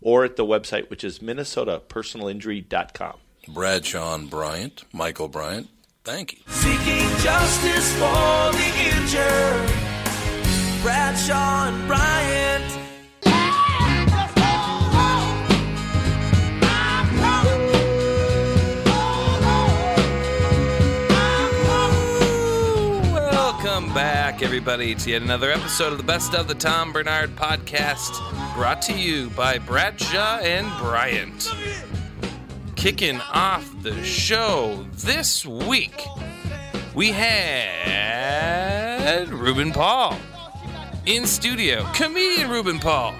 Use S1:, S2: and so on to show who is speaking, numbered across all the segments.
S1: or at the website, which is minnesotapersonalinjury.com.
S2: Bradshaw and Bryant, Michael Bryant. Thank you.
S3: Seeking justice for the injured. Bradshaw and Bryant.
S4: Welcome back, everybody, to yet another episode of the Best of the Tom Barnard Podcast, brought to you by Bradshaw and Bryant. Kicking off the show this week, we had Ruben Paul in studio, comedian Ruben Paul,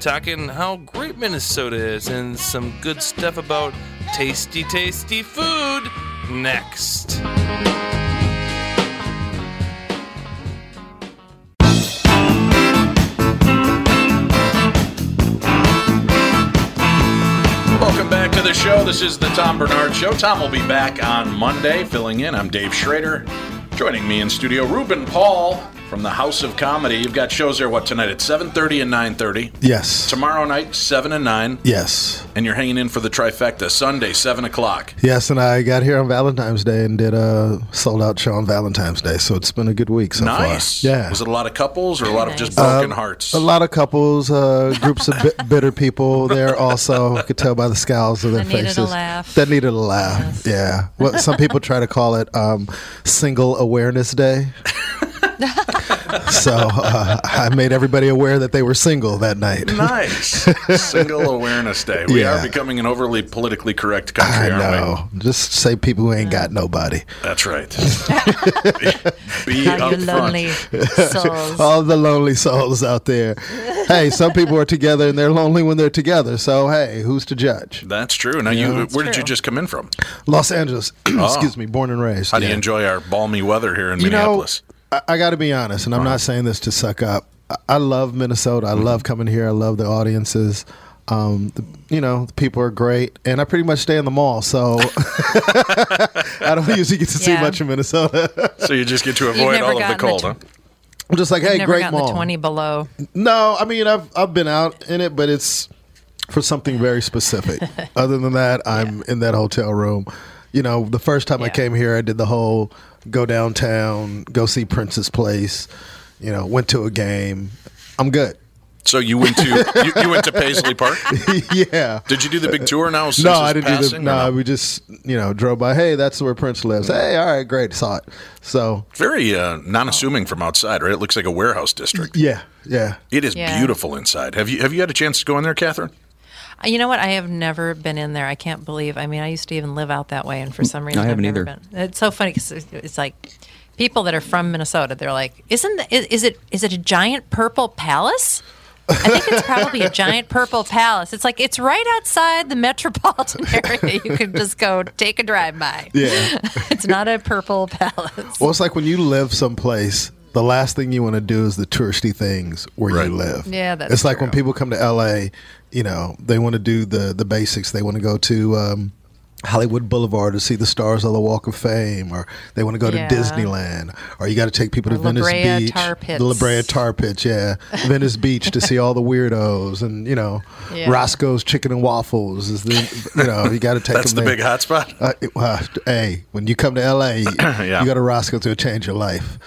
S4: talking how great Minnesota is and some good stuff about tasty, tasty food next.
S5: The show. This is the Tom Barnard Show. Tom will be back on Monday, filling in. I'm Dave Schrader. Joining me in studio, Ruben Paul from the House of Comedy. You've got shows there, what, tonight at 7.30 and 9.30.
S6: Yes.
S5: Tomorrow night, 7 and 9.
S6: Yes.
S5: And you're hanging in for the trifecta, Sunday, 7 o'clock.
S6: Yes, and I got here on Valentine's Day and did a sold out show on Valentine's Day, so it's been a good week so
S5: nice.
S6: far. Yeah.
S5: Was it a lot of couples or a lot of just broken
S6: Um,
S5: hearts?
S6: A lot of couples, uh, groups of bi- bitter people there also. I could tell by the scowls of their
S7: That needed a
S6: faces.
S7: laugh.
S6: That needed a laugh. Yeah. Well, some people try to call it um, Single Awareness Day. so uh, I made everybody aware that they were single that night.
S5: Nice. Single Awareness Day. We
S6: Yeah.
S5: are becoming an overly politically correct country,
S6: I
S5: aren't
S6: know. Just say people who ain't got nobody.
S5: That's right. be
S7: All
S5: up
S7: you lonely souls.
S6: All the lonely souls out there. hey, some people are together and they're lonely when they're together. So hey, who's to judge?
S5: That's true. Now, you, where did you just come in from?
S6: Los Angeles. Excuse me, born and raised.
S5: How do you enjoy our balmy weather here in
S6: You know,
S5: Minneapolis?
S6: I, I got to be honest, and I'm not saying this to suck up. I, I love Minnesota. I love coming here. I love the audiences. Um, the, you know, the people are great, and I pretty much stay in the mall, so I don't usually get to see much in Minnesota.
S5: so you just get to avoid all of the
S7: gotten the
S5: cold,
S7: tw-
S5: huh?
S6: I'm just like, hey,
S7: Never
S6: great mall.
S7: the 20 below.
S6: No, I mean I've I've been out in it, but it's for something very specific. Other than that, I'm in that hotel room. You know, the first time I came here, I did the whole go downtown, go see Prince's Place. You know, went to a game. I'm good.
S5: So you went to you, you went to Paisley Park.
S6: yeah.
S5: Did you do the big tour now? Since
S6: No, I didn't do the.
S5: passing, or
S6: No, we just you know drove by. Hey, that's where Prince lives. Hey, all right, great, saw it. So
S5: Very uh, non-assuming from outside, right? It looks like a warehouse district.
S6: yeah, yeah.
S5: It is
S7: Yeah.
S5: beautiful inside. Have you have you had a chance to go in there, Catherine?
S7: You know what? I have never been in there. I can't believe. I mean, I used to even live out that way, and for some reason,
S8: I haven't
S7: I've never
S8: either.
S7: Been. It's so funny because it's like people that are from Minnesota. They're like, "Isn't the, is, is it is it a giant purple palace?" I think it's probably a giant purple palace. It's like it's right outside the metropolitan area. You can just go take a drive by.
S6: Yeah.
S7: it's not a purple palace.
S6: Well, it's like when you live someplace the last thing you want to do is the touristy things where
S5: Right.
S6: you live.
S7: Yeah, that's
S6: It's like when people come to LA, you know, they want to do the the basics. They want to go to um, Hollywood Boulevard to see the stars of the Walk of Fame, or they want to go
S7: Yeah.
S6: to Disneyland, or you got to take people to
S7: La
S6: Venice
S7: Brea
S6: Beach,
S7: Tar Pits.
S6: the La Brea Tar Pits, yeah, Venice Beach to see all the weirdos, and you know,
S7: Yeah.
S6: Roscoe's Chicken and Waffles is the you know you got to take
S5: That's
S6: them
S5: the
S6: there.
S5: big hot spot.
S6: Uh, it- hey, when you come to LA, you,
S5: Yeah.
S6: you go to Roscoe's to change your life.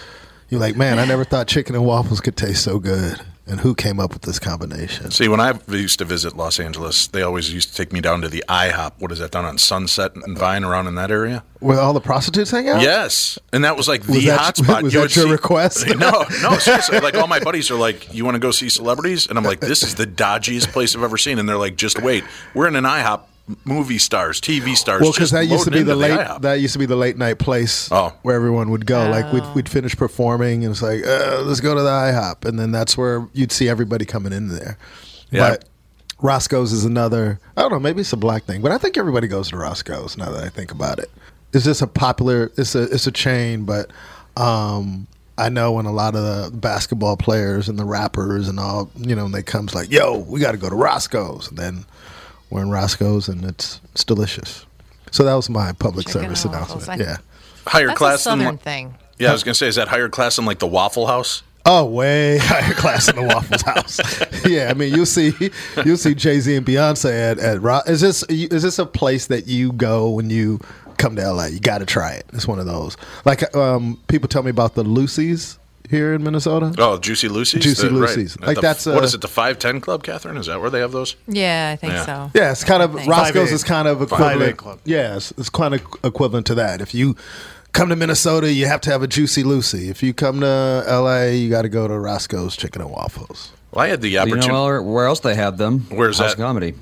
S6: You're like, man, I never thought chicken and waffles could taste so good. And who came up with this combination?
S5: See, when I used to visit Los Angeles, they always used to take me down to the IHOP. What is that down on Sunset and Vine, around in that area?
S6: Where all the prostitutes hang out?
S5: Yes, and that was like the
S6: Was that-
S5: hot spot.
S6: was
S5: You
S6: that your
S5: see-
S6: request?
S5: No, no, seriously. Like all my buddies are like, "You want to go see celebrities?" And I'm like, "This is the dodgiest place I've ever seen." And they're like, "Just wait, we're in an IHOP." Movie stars, TV stars.
S6: Well, because that used to be the late
S5: IHOP.
S6: that used to be the late night place
S5: Oh.
S6: where everyone would go. Like
S7: Oh.
S6: we'd we'd finish performing and it's like, uh, let's go to the IHOP, and then that's where you'd see everybody coming in there.
S5: Yeah.
S6: But Roscoe's is another. I don't know. Maybe it's a black thing, but I think everybody goes to Roscoe's now that I think about it. It's just a popular. It's a it's a chain, but um, I know when a lot of the basketball players and the rappers and all, you know, when they comes like, "Yo, we got to go to Roscoe's," and then we're in Roscoe's and it's it's delicious. So that was my public
S7: Chicken
S6: service
S7: waffles.
S6: announcement.
S7: I-
S6: Yeah.
S5: higher
S7: That's
S5: class
S7: a southern
S5: than.
S7: thing.
S5: Yeah, I was gonna say, is that higher class than like the Waffle House?
S6: Oh, way higher class than the Waffle House. yeah, I mean, you'll see, you'll see Jay Z and Beyonce at at. Ro- Is this is this a place that you go when you come to LA? You got to try it. It's one of those. Like um, people tell me about the Lucy's here in Minnesota.
S5: Oh, Juicy Lucy's.
S6: Juicy
S5: The- right.
S6: Lucy's.
S5: At
S6: Like
S5: the-
S6: that's,
S5: what
S6: uh,
S5: is it? The Five Ten Club, Catherine? Is that where they have those?
S7: Yeah, I think
S5: Yeah.
S7: so.
S6: Yeah, it's kind of
S7: Thanks.
S6: Roscoe's is kind of equivalent.
S9: club.
S6: Yeah, it's, it's kind of equivalent to that. If you come to Minnesota, you have to have a Juicy Lucy. If you come to LA, you got to go to Roscoe's Chicken and Waffles.
S5: Well, I had the
S10: You
S5: opportunity.
S10: know where, where else they have them?
S5: Where's
S10: House
S5: that?
S10: of Comedy.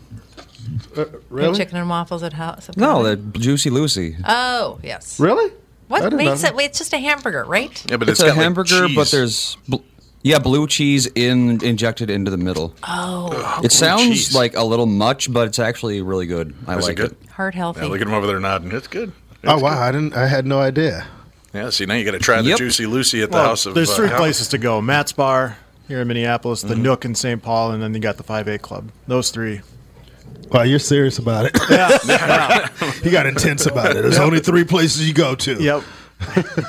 S6: Really?
S7: Chicken and waffles at House. of
S10: No, the Juicy Lucy.
S7: Oh, yes.
S6: Really? I
S7: What makes it? Wait, it's just a hamburger, right?
S5: yeah, but
S10: It's,
S5: it's
S10: a
S5: got, like,
S10: hamburger, but there's bl- yeah blue cheese in injected into the middle.
S7: Oh,
S10: It sounds
S5: cheese.
S10: like a little much, but it's actually really good. I
S5: Is it
S10: like
S5: good?
S7: heart healthy.
S5: Yeah, look at him over there nodding. It's good.
S6: Oh wow, I didn't. I had no idea.
S5: Yeah, see now you got to try the
S10: Yep.
S5: Juicy Lucy at the
S9: Well,
S5: house of.
S9: there's
S5: uh,
S9: three
S5: Comedy.
S9: places to go: Matt's Bar here in Minneapolis,
S5: Mm-hmm.
S9: the Nook in St. Paul, and then you got the Five Eight Club. Those three.
S6: Wow, you're serious about it.
S9: Yeah.
S6: you got intense about it. There's only three places you go to.
S9: yep.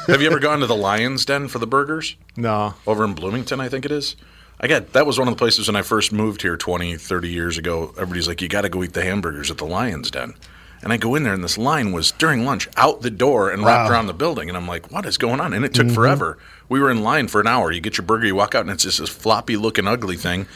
S5: Have you ever gone to the Lions Den for the burgers?
S9: No.
S5: Over in Bloomington, I think it is. I got that was one of the places when I first moved here 20, 30 years ago. Everybody's like, you got to go eat the hamburgers at the Lions Den. And I go in there, and this line was during lunch out the door and wrapped
S6: Wow.
S5: around the building. And I'm like, what is going on? And it took mm-hmm. forever. We were in line for an hour. You get your burger, you walk out, and it's just this floppy looking, ugly thing.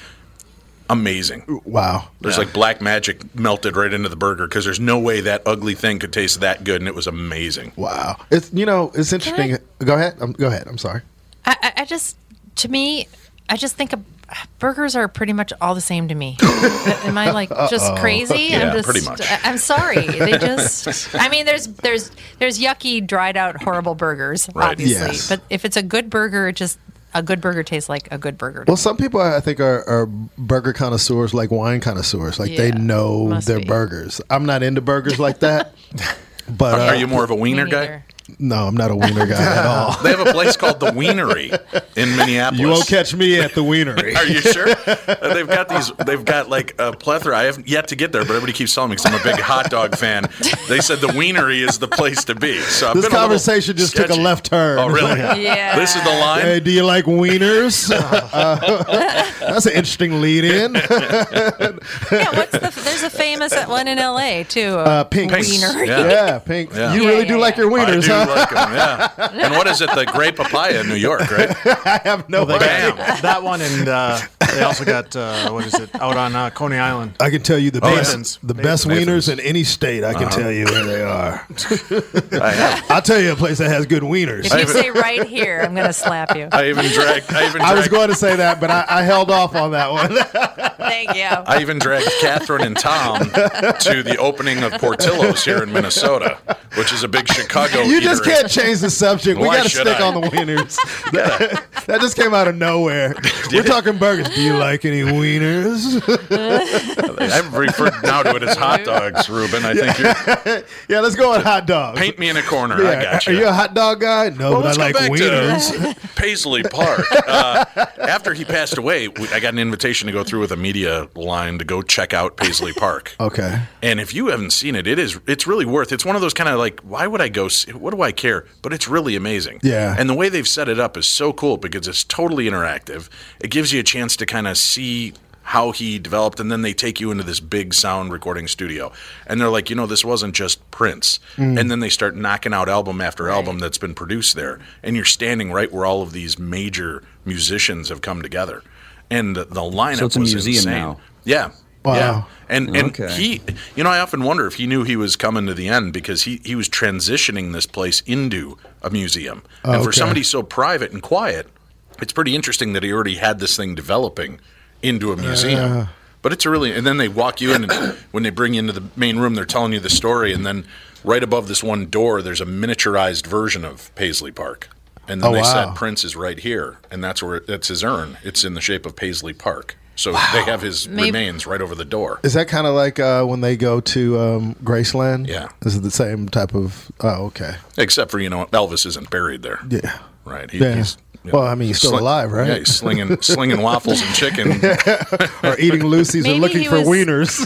S5: Amazing.
S6: Wow.
S5: There's like black magic melted right into the burger because there's no way that ugly thing could taste that good, and it was amazing.
S6: Wow. It's you know it's interesting. Go ahead. Um, go ahead. I'm sorry.
S7: I, I- I just, to me, I just think of, burgers are pretty much all the same to me. Am I like just crazy?
S5: Yeah,
S7: I'm just,
S5: pretty much.
S7: I- I'm sorry. They just. I mean, there's there's there's yucky, dried out, horrible burgers,
S5: Right.
S7: obviously.
S6: Yes.
S7: But if it's a good burger, it just a good burger tastes like a good burger.
S6: Well, some people I think are, are burger connoisseurs, like wine connoisseurs. Like they know
S7: must
S6: their
S7: be.
S6: burgers. I'm not into burgers like that. But uh,
S5: Are you more of a
S7: Me
S5: wiener guy?
S7: Neither.
S6: no, I'm not a wiener guy at all.
S5: They have a place called the Wienery in Minneapolis.
S6: You won't catch me at the wienery.
S5: Are you sure? Uh, they've got these. They've got like a plethora. I haven't yet to get there, but everybody keeps telling me because I'm a big hot dog fan. They said the Wienery is the place to be. So I've
S6: This
S5: been
S6: conversation just took a left turn.
S5: Oh, really?
S7: Yeah.
S5: This is the line.
S6: Hey, do you like wieners? Uh, that's an interesting lead-in.
S7: Yeah, what's the? There's a famous one in L.A. too.
S6: Uh, pink.
S7: Wiener.
S5: Yeah.
S6: Yeah, pink.
S5: Yeah.
S6: You
S7: Yeah,
S6: really
S7: yeah,
S6: do like your wieners,
S5: I do
S6: huh?
S5: like them. Yeah. And what is it? The Great Papaya in New York, right?
S6: I have no
S9: They
S6: idea.
S5: Bam.
S9: that one, and uh, they also got uh, what is it out on uh, Coney Island?
S6: I can tell you the
S5: Oh,
S6: best,
S9: Nathan's.
S6: the best
S5: Nathan's.
S6: wieners in any state. I can
S5: Uh-huh.
S6: tell you where they are.
S5: I have.
S6: I'll tell you a place that has good wieners.
S7: If you say right here, I'm gonna slap you.
S5: I even dragged. I even
S6: I was going to say that, but I, I held off on that one.
S7: Thank you.
S5: I even dragged Catherine and Tom to the opening of Portillo's here in Minnesota, which is a big Chicago.
S6: you just can't change the subject. We
S5: Why
S6: got to
S5: should
S6: stick
S5: I?
S6: on the wieners. that, that just came out of nowhere. We're talking burgers. Do you like any wieners?
S5: I've referred now to it as hot dogs, Ruben. I think you're
S6: yeah, let's go on hot dogs.
S5: paint me in a corner.
S6: Yeah,
S5: I got you.
S6: Are
S5: you.
S6: you a hot dog guy? No,
S5: Well,
S6: but
S5: let's
S6: I like
S5: go back
S6: wieners.
S5: to Paisley Park. Uh, after he passed away, we- I got an invitation to go through with a media line to go check out Paisley Park.
S6: Okay.
S5: And if you haven't seen it, it is it's really worth. It's one of those kind of like, why would I go? See, what do I care? But it's really amazing.
S6: Yeah.
S5: And the way they've set it up is so cool because it's totally interactive. It gives you a chance to kind of see how he developed, and then they take you into this big sound recording studio, and they're like, you know, this wasn't just Prince,
S6: Mm.
S5: and then they start knocking out album after album that's been produced there, and you're standing right where all of these major musicians have come together, and the, the lineup
S10: So it's a
S5: was
S10: museum
S5: insane.
S10: now.
S5: Yeah.
S6: Wow.
S5: Yeah. And and
S10: Okay.
S5: he you know, I often wonder if he knew he was coming to the end because he, he was transitioning this place into a museum.
S6: Oh,
S5: and for
S6: okay.
S5: somebody so private and quiet, it's pretty interesting that he already had this thing developing into a museum.
S6: Yeah.
S5: But it's a really and then they walk you in and when they bring you into the main room they're telling you the story and then right above this one door there's a miniaturized version of Paisley Park. And then
S6: Oh,
S5: they
S6: wow.
S5: said Prince is right here and that's where that's his urn. It's in the shape of Paisley Park. So they have his
S7: Maybe-
S5: remains right over the door.
S6: Is that kind of like uh, when they go to um, Graceland?
S5: Yeah.
S6: Is it the same type of? Oh, okay.
S5: Except for you know Elvis isn't buried there,
S6: Yeah.
S5: right? He,
S6: Yeah.
S5: He's, you
S6: Well, I mean, he's still
S5: sling-
S6: alive, right?
S5: Yeah, he's slinging slinging waffles and chicken.
S6: Or eating Lucy's or looking for
S7: was-
S6: wieners.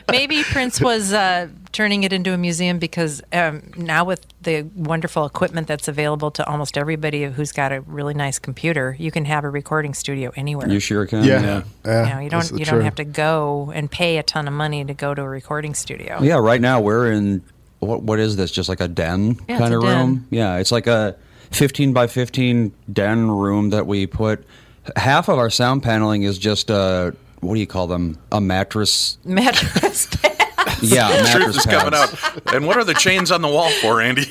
S7: Maybe Prince was uh, turning it into a museum because um, now with the wonderful equipment that's available to almost everybody who's got a really nice computer, you can have a recording studio anywhere.
S10: You sure can.
S6: yeah. Yeah.
S7: You know, you don't
S6: the
S7: you don't have to go and pay a ton of money to go to a recording studio.
S10: Yeah, right now we're in what what is this? Just like a den
S7: Yeah,
S10: kind of
S7: a den.
S10: room? Yeah, it's like a 15 by 15 den room that we put half of our sound paneling is just uh what do you call them? A mattress.
S7: Mattress pads.
S10: Yeah,
S5: Truth
S10: mattress
S5: is coming
S10: pads.
S5: out. And what are the chains on the wall for, Andy?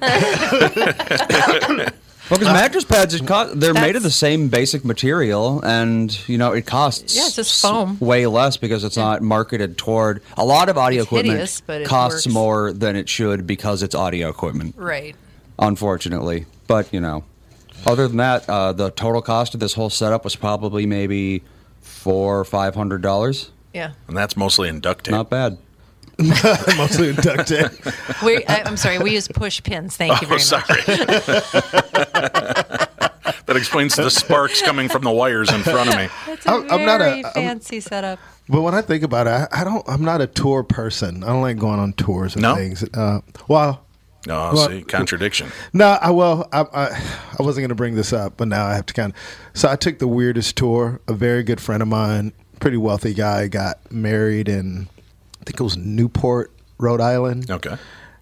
S10: Well, because mattress pads, it co- they're made of the same basic material, and you know it costs
S7: Yeah, it's just
S10: s-
S7: foam.
S10: way less because it's not marketed toward a lot of audio
S7: It's
S10: equipment.
S7: hideous, but it
S10: costs
S7: works.
S10: more than it should because it's audio equipment.
S7: Right.
S10: Unfortunately. But you know, other than that, uh, the total cost of this whole setup was probably maybe four or five hundred dollars.
S7: Yeah.
S5: And that's mostly in duct tape.
S10: Not bad.
S6: Mostly in duct tape.
S7: We, I, I'm sorry. We use push pins. Thank you
S5: Oh,
S7: very
S5: sorry.
S7: much.
S5: that explains the sparks coming from the wires in front of me.
S7: It's a
S6: I'm- I'm not a-
S7: very
S6: I'm-
S7: fancy setup.
S6: But when I think about it, I, I don't. I'm not a tour person. I don't like going on tours and
S5: No?
S6: things. Uh, well,
S5: Oh,
S6: Well-
S5: see, contradiction.
S6: no. I well, I, I, I wasn't going to bring this up, but now I have to kind of. So I took the weirdest tour. A very good friend of mine, pretty wealthy guy, got married in, I think it was Newport, Rhode Island.
S5: Okay.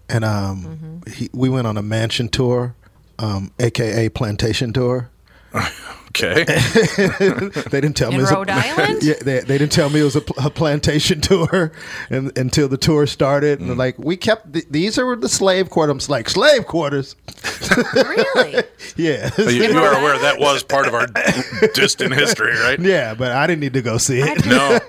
S6: and um, he, we went on a mansion tour, um, aka plantation tour.
S5: Okay.
S6: they didn't tell
S7: In
S6: me it was
S7: Rhode
S6: a,
S7: Island?
S6: yeah, they, they didn't tell me it was a, pl- a plantation tour, and, until the tour started.
S5: Mm.
S6: And they're like, we kept th- these are the slave quarters. I'm like slave quarters.
S7: Really?
S6: Yeah,
S5: you, you are aware that was part of our distant history, right?
S6: yeah, but I didn't need to go see it.
S5: No.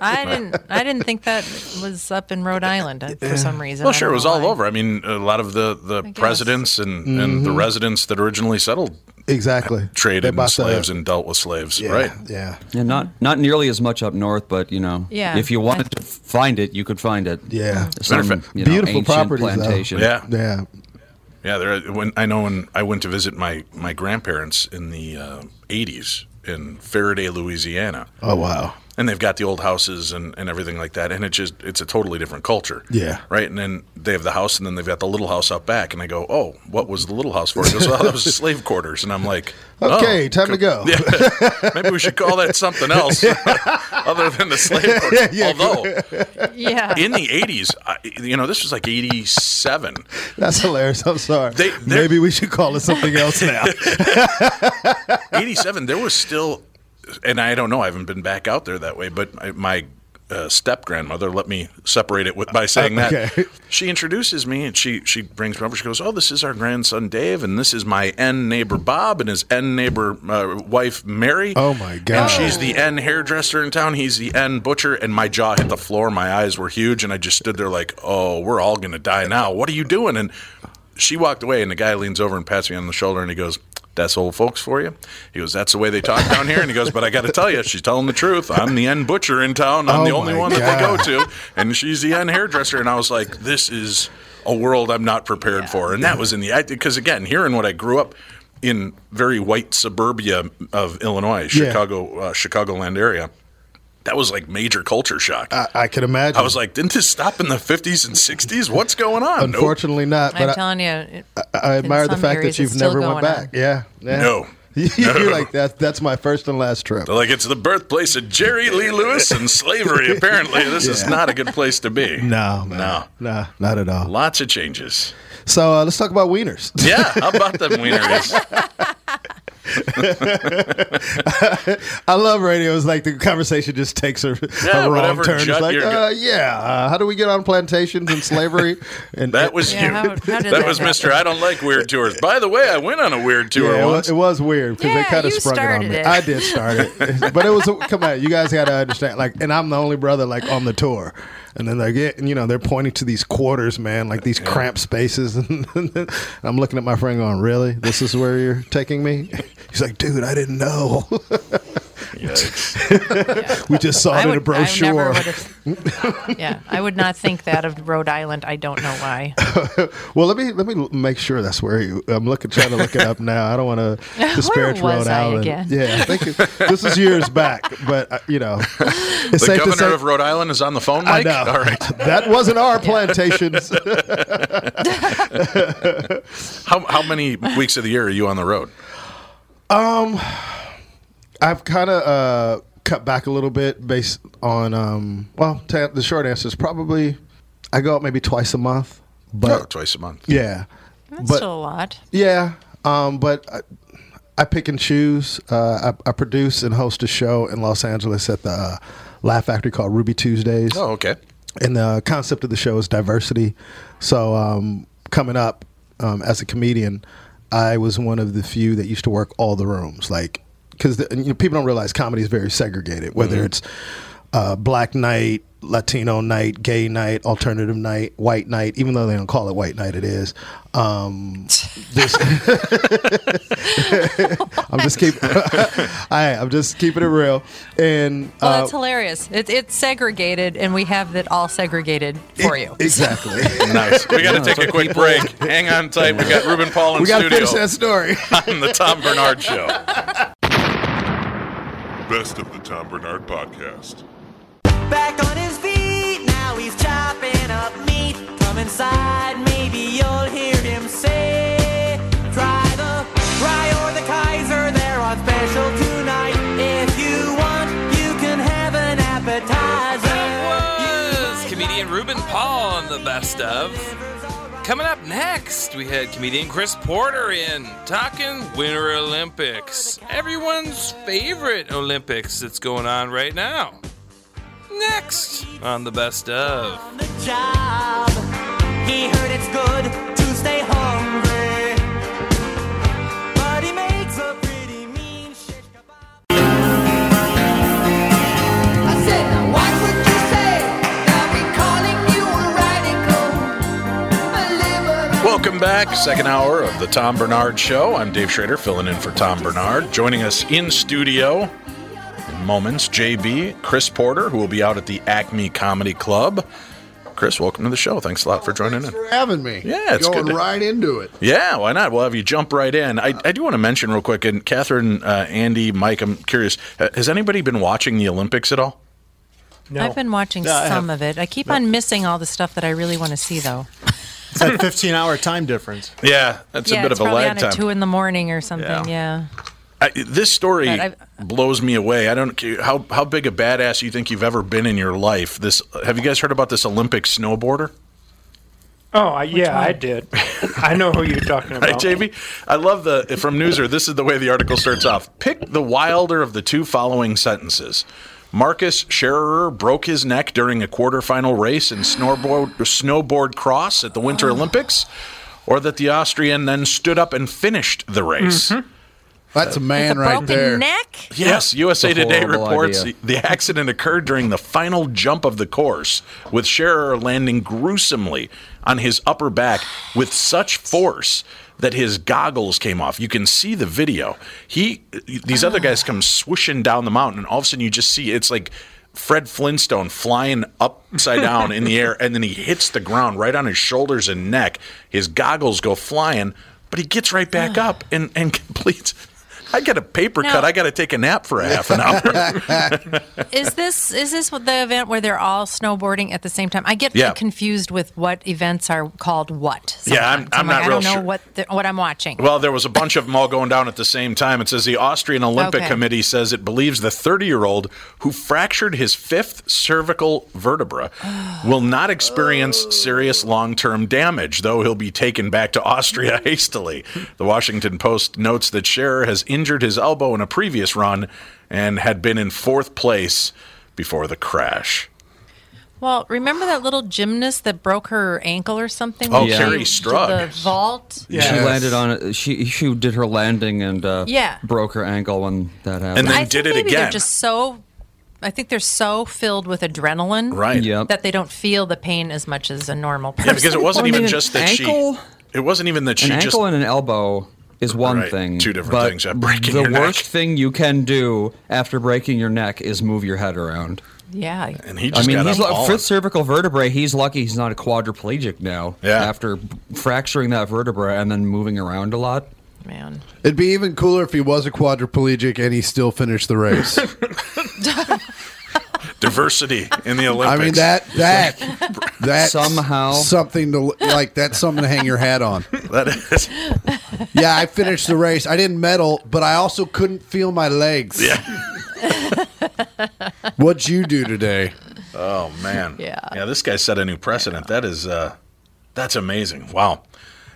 S7: I didn't. I didn't think that was up in Rhode Island uh, for some reason.
S5: Well, sure, it was
S7: know
S5: all over. I mean, a lot of the, the
S7: guess.
S5: presidents and, and the residents that originally settled
S6: exactly.
S5: Traded in
S6: bought the-
S5: slaves and dealt with slaves,
S6: yeah,
S5: right?
S6: Yeah,
S10: Yeah, not not nearly as much up north, but you know,
S7: Yeah.
S10: if you wanted to find it, you could find it.
S6: yeah.
S10: Some,
S5: fact,
S10: you know,
S6: Beautiful
S10: property.
S6: properties, though.
S5: Yeah.
S6: Yeah,
S5: Yeah, there. When I know when I went to visit my my grandparents in the uh, '80s in Ferriday, Louisiana,
S6: Oh wow.
S5: And they've got the old houses and, and everything like that, and it just it's a totally different culture.
S6: Yeah.
S5: right. And then they have the house, and then they've got the little house out back, and I go, "Oh, what was the little house for?" He goes, "Well, that was slave quarters," and I'm like,
S6: Okay,
S5: "Oh,
S6: time to go.
S5: Yeah, maybe we should call that something else other than the slave quarters.
S6: Yeah,
S5: Although
S7: Yeah.
S5: in the '80s, I, you know, this was like '87.
S6: That's hilarious. I'm sorry.
S5: They-
S6: Maybe we should call it something else now.
S5: 87 there was still and i don't know i haven't been back out there that way but my, my uh, step grandmother let me separate it with, by saying that.
S6: Okay.
S5: she introduces me and she she brings me over. She goes oh this is our grandson dave and this is my n neighbor bob and his n neighbor uh, wife mary.
S6: Oh, my god!
S5: and she's the n hairdresser in town he's the n butcher and my jaw hit the floor my eyes were huge and i just stood there like oh we're all gonna die now. What are you doing? And she walked away and the guy leans over and pats me on the shoulder and he goes That's old folks for you. He goes, that's the way they talk down here. And he goes, but I got to tell you, she's telling the truth. I'm the end butcher in town. I'm
S6: Oh
S5: the only
S6: my
S5: one that they go to, and she's the end hairdresser. And I was like, this is a world I'm not prepared for. And that was in the because again, here in what I grew up in, very white suburbia of Illinois,
S6: Yeah.
S5: Chicago, uh, Chicagoland area. That was like major culture shock.
S6: I, I can imagine.
S5: I was like, didn't this stop in the 50s and 60s? What's going on? Nope.
S6: Unfortunately, not.
S7: I'm
S6: I,
S7: telling you, it-
S6: I
S7: in
S6: admire the fact that you've never went back. Yeah, yeah.
S5: No.
S6: You're
S5: No.
S6: like that. That's my first and last trip.
S5: They're like, it's the birthplace of Jerry Lee Lewis and slavery. Apparently, this is not a good place to be.
S6: No, man.
S5: No.
S6: no, not at all.
S5: Lots of changes.
S6: So uh, let's talk about wieners.
S5: Yeah, how about them wieners?
S6: I love radio. It's like the conversation just takes a,
S5: Yeah,
S6: a wrong turn. It's
S5: jut
S6: like,
S5: you're
S6: uh, yeah, uh, how do we get on plantations and slavery? And
S5: That was
S7: Yeah,
S5: you.
S7: how- how
S5: that,
S7: that
S5: was
S7: happen?
S5: Mister. I don't like weird tours. By the way, I went on a weird tour
S6: yeah, it, was, it was weird because they
S7: Yeah,
S6: kind of
S7: you
S6: sprung it on
S7: started
S6: me.
S7: it.
S6: I did start it, but it was come on. You guys got to understand. Like, and I'm the only brother like on the tour. And then they get, you know, they're pointing to these quarters, man, like these cramped spaces. And I'm looking at my friend going, "Really? This is where you're taking me?" He's like, "Dude, I didn't know. we just saw it
S7: I
S6: in a
S7: would, I
S6: brochure."
S7: never yeah, I would not think that of Rhode Island. I don't know why.
S6: well, let me let me make sure that's where you. I'm looking, trying to look it up now. I don't want to disparage
S7: was
S6: Rhode
S7: I
S6: Island.
S7: again?
S6: Yeah, I think it- this is years back, but uh, you know, it's
S5: the
S6: safe to
S5: governor
S6: say.
S5: of Rhode Island is on the phone,
S6: I
S5: Mike.
S6: know.
S5: All right.
S6: that wasn't our plantations.
S5: How how many weeks of the year are you on the road?
S6: Um, I've kind of uh, cut back a little bit based on. Um, well, ta the short answer is probably I go out maybe twice a month, but
S5: oh, twice a month.
S6: yeah,
S7: That's
S6: but
S7: still a lot.
S6: Yeah, um, but I, I pick and choose. Uh, I, I produce and host a show in Los Angeles at the uh, Laugh Factory called Ruby Tuesdays.
S5: Oh, okay.
S6: And the concept of the show is diversity. So um, coming up um, as a comedian, I was one of the few that used to work all the rooms, like because you know, people don't realize comedy is very segregated. Whether
S5: Mhm.
S6: it's uh, black night, Latino night, gay night, alternative night, white night. Even though they don't call it white night, it is. Um, this, I'm just keep. I, I'm just keeping it real. And
S7: Well,
S6: uh,
S7: that's hilarious. It, it's segregated, and we have it all segregated for you.
S6: exactly.
S5: Nice. We got to take a quick break. Hang on tight. We got Ruben Paul in
S6: we got to
S5: studio
S6: finish that story.
S5: on the Tom Barnard Show.
S11: Best of the Tom Barnard Podcast.
S3: Back on his feet, now he's chopping up meat. Come inside, maybe you'll hear him say, Try the rye or the Kaiser, they're on special tonight. If you want, you can have an appetizer.
S4: was comedian Ruben Paul on the best of. Coming up next, we had comedian Chris Porter in talking Winter Olympics, everyone's favorite Olympics that's going on right now. Next on the best of.
S3: The job, he heard it's good to stay hungry. But he makes a pretty mean shit. I said, now what would you say? I'll be calling you a radical.
S5: Welcome back. Second hour of the Tom Barnard Show. I'm Dave Schrader, filling in for Tom Barnard. Joining us in studio in moments, JB, Chris Porter, who will be out at the Acme Comedy Club. Chris, welcome to the show. Thanks a lot for joining in.
S12: for having me.
S5: Yeah, it's
S12: going
S5: good to-
S12: right into it.
S5: Yeah, why not? We'll have you jump right in. I, I do want to mention real quick, and Catherine, uh, Andy, Mike, I'm curious, uh, has anybody been watching the Olympics at all? No.
S7: I've been watching
S9: Yeah, I
S7: some of it. I keep on missing all the stuff that I really want to see, though.
S9: It's that 15 hour time difference.
S5: Yeah, that's
S7: yeah,
S5: a bit
S7: it's
S5: of a
S7: probably
S5: lag
S7: on
S5: time.
S7: at two in the morning or something. Yeah.
S5: I, this story blows me away. I don't care how how big a badass you think you've ever been in your life. This have you guys heard about this Olympic snowboarder?
S13: Oh, I, yeah,
S7: one?
S13: I did. I know who you're talking about.
S5: Right, JB? I love the from Newser. This is the way the article starts off. Pick the wilder of the two following sentences. Markus Schairer broke his neck during a quarterfinal race in snowboard snowboard cross at the Winter Olympics, or that the Austrian then stood up and finished the race.
S12: That's a man
S7: With a
S12: right
S7: broken
S12: there.
S7: neck?
S5: Yes, USA Today reports
S10: idea.
S5: the accident occurred during the final jump of the course, with Schairer landing gruesomely on his upper back with such force that his goggles came off. You can see the video. He, these other guys come swooshing down the mountain, and all of a sudden you just see it's like Fred Flintstone flying upside down in the air, and then he hits the ground right on his shoulders and neck. His goggles go flying, but he gets right back up and, and completes. I get a paper
S7: Now-
S5: cut. I got to take a nap for a half an hour.
S7: is this is this the event where they're all snowboarding at the same time? I get
S5: Yeah.
S7: confused with what events are called what.
S5: Yeah, I'm-
S7: sometimes.
S5: I'm
S7: like,
S5: not
S7: I
S5: real
S7: don't know
S5: sure.
S7: what the, what I'm watching.
S5: Well, there was a bunch of them all going down at the same time. It says the Austrian Olympic
S7: Okay.
S5: Committee says it believes the 30 year old who fractured his fifth cervical vertebra will not experience serious long term damage, though he'll be taken back to Austria hastily. The Washington Post notes that Schairer has injured his elbow in a previous run and had been in fourth place before the crash.
S7: Well, remember that little gymnast that broke her ankle or something?
S5: Oh,
S7: when she Kerri
S5: Strug.
S7: The vault.
S10: She landed on it. She she did her landing and uh,
S7: Yeah.
S10: broke her ankle when that happened.
S7: And then I think maybe They're just so. I think they're so filled with adrenaline,
S5: Right.
S10: Yep.
S7: that they don't feel the pain as much as a normal person.
S5: Yeah, because it wasn't
S10: Well, I
S5: even
S10: mean,
S5: just
S10: an
S5: that
S10: ankle-
S5: she. It wasn't even that she
S10: an
S5: just.
S10: ankle and an elbow is one
S5: Right,
S10: thing.
S5: two different
S10: but
S5: things, yeah, breaking
S10: the
S5: your neck.
S10: worst thing you can do after breaking your neck is move your head around.
S7: Yeah.
S5: And he
S10: I
S5: just
S10: mean,
S5: got
S10: he's
S5: up
S10: lu-
S5: all
S10: fifth cervical vertebrae. He's lucky he's not a quadriplegic now.
S5: Yeah.
S10: After fracturing that vertebra and then moving around a lot.
S7: Man.
S12: It'd be even cooler if he was a quadriplegic and he still finished the race.
S5: diversity in the Olympics.
S12: I mean that that that
S10: Somehow.
S12: something to like that's something to hang your hat on.
S5: That is.
S12: Yeah, I finished the race. I didn't medal, but I also couldn't feel my legs.
S5: Yeah.
S12: What'd you do today?
S5: Oh man.
S7: Yeah.
S5: Yeah. This guy set a new precedent. That is. uh That's amazing. Wow.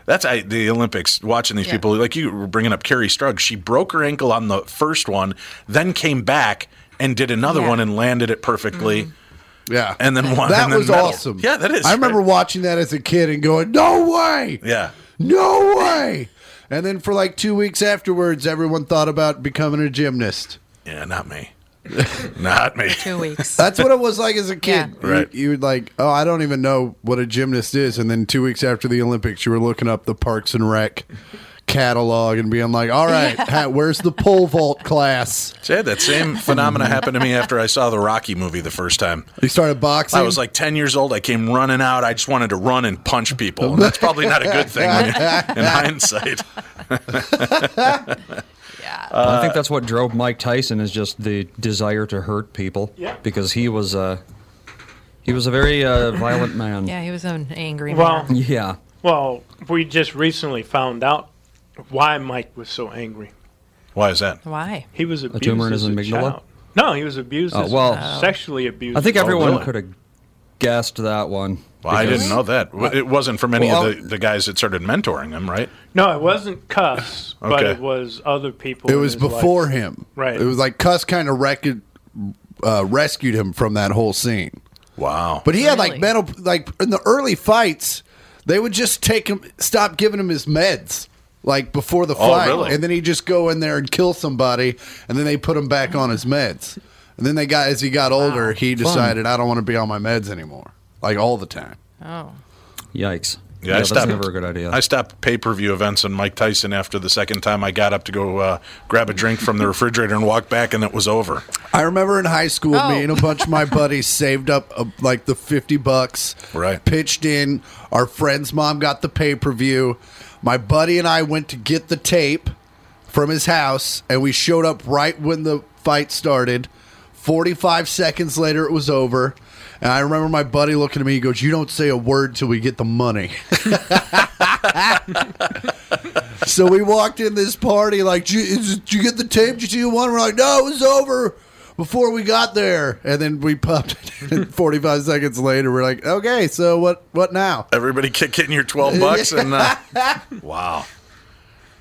S5: That's I, the Olympics. Watching these
S7: Yeah.
S5: people, like you were bringing up Kerri Strug. She broke her ankle on the first one, then came back and did another
S7: Yeah.
S5: one and landed it perfectly, mm.
S12: Yeah.
S5: and then one.
S12: that
S5: and then
S12: was
S5: medaled.
S12: awesome.
S5: Yeah, that is.
S12: I remember
S5: right.
S12: watching that as a kid and going, "No way,
S5: Yeah.
S12: no way!" And then for like two weeks afterwards, everyone thought about becoming a gymnast.
S5: Yeah. Not me. not me.
S7: Two weeks.
S12: That's what it was like as a kid.
S5: Yeah. Right.
S12: You, you would like, oh, I don't even know what a gymnast is. And then two weeks after the Olympics, you were looking up the Parks and Rec catalog and being like, all right, ha- where's the pole vault class?
S5: So I had that same phenomena happened to me after I saw the Rocky movie the first time.
S12: You started boxing.
S5: I was like 10 years old. I came running out. I just wanted to run and punch people. And that's probably not a good thing when you- in hindsight.
S10: I think that's what drove Mike Tyson is just the desire to hurt people.
S13: Yeah.
S10: Because he was uh, he was a very uh, violent man.
S7: Yeah, he was an angry
S13: Well,
S7: man.
S10: Yeah.
S13: well, we just recently found out why Mike was so angry.
S5: Why is that?
S7: Why?
S13: He was abused
S10: tumor in
S13: as
S10: his
S13: a
S10: amygdala?
S13: No, he was abused.
S10: Oh,
S13: as
S10: well-
S13: sexually abused.
S10: I think
S13: as a
S10: everyone
S5: really?
S10: could have guessed that one.
S5: Well, I didn't know that. It wasn't from any
S10: Well,
S5: of the, the guys that started mentoring him, right?
S13: No, it wasn't Cus, but
S5: Okay.
S13: it was other people.
S12: it was
S13: his life.
S12: before him.
S13: Right.
S12: It was like Cus kind of wrecked, uh, rescued him from that whole scene.
S5: Wow.
S12: But he had like
S7: Really?
S12: mental, like in the early fights, they would just take him, stop giving him his meds, like before the
S5: Oh,
S12: fight,
S5: really?
S12: and then he'd just go in there and kill somebody, and then they put him back on his meds. And then they got as he got older, he decided I don't want to be on my meds anymore, like all the time.
S7: Oh.
S10: Yikes.
S5: Yeah,
S10: Yeah,
S5: I
S10: that's
S5: stopped,
S10: never a good idea.
S5: I stopped pay per view events on Mike Tyson after the second time I got up to go uh, grab a drink from the refrigerator and walk back, and it was over.
S12: I remember in high school,
S7: Oh.
S12: me and a bunch of my buddies saved up uh, like the fifty bucks,
S5: Right.
S12: Pitched in. Our friend's mom got the pay per view. My buddy and I went to get the tape from his house, and we showed up right when the fight started. Forty five seconds later, it was over. And I remember my buddy looking at me. He goes, "You don't say a word till we get the money." so we walked in this party like, "Did you, did you get the tape? Did you see one?" We're like, "No, it was over before we got there." And then we popped it. in Forty five seconds later, we're like, "Okay, so what? What now?"
S5: Everybody kick in your twelve bucks, and uh, wow,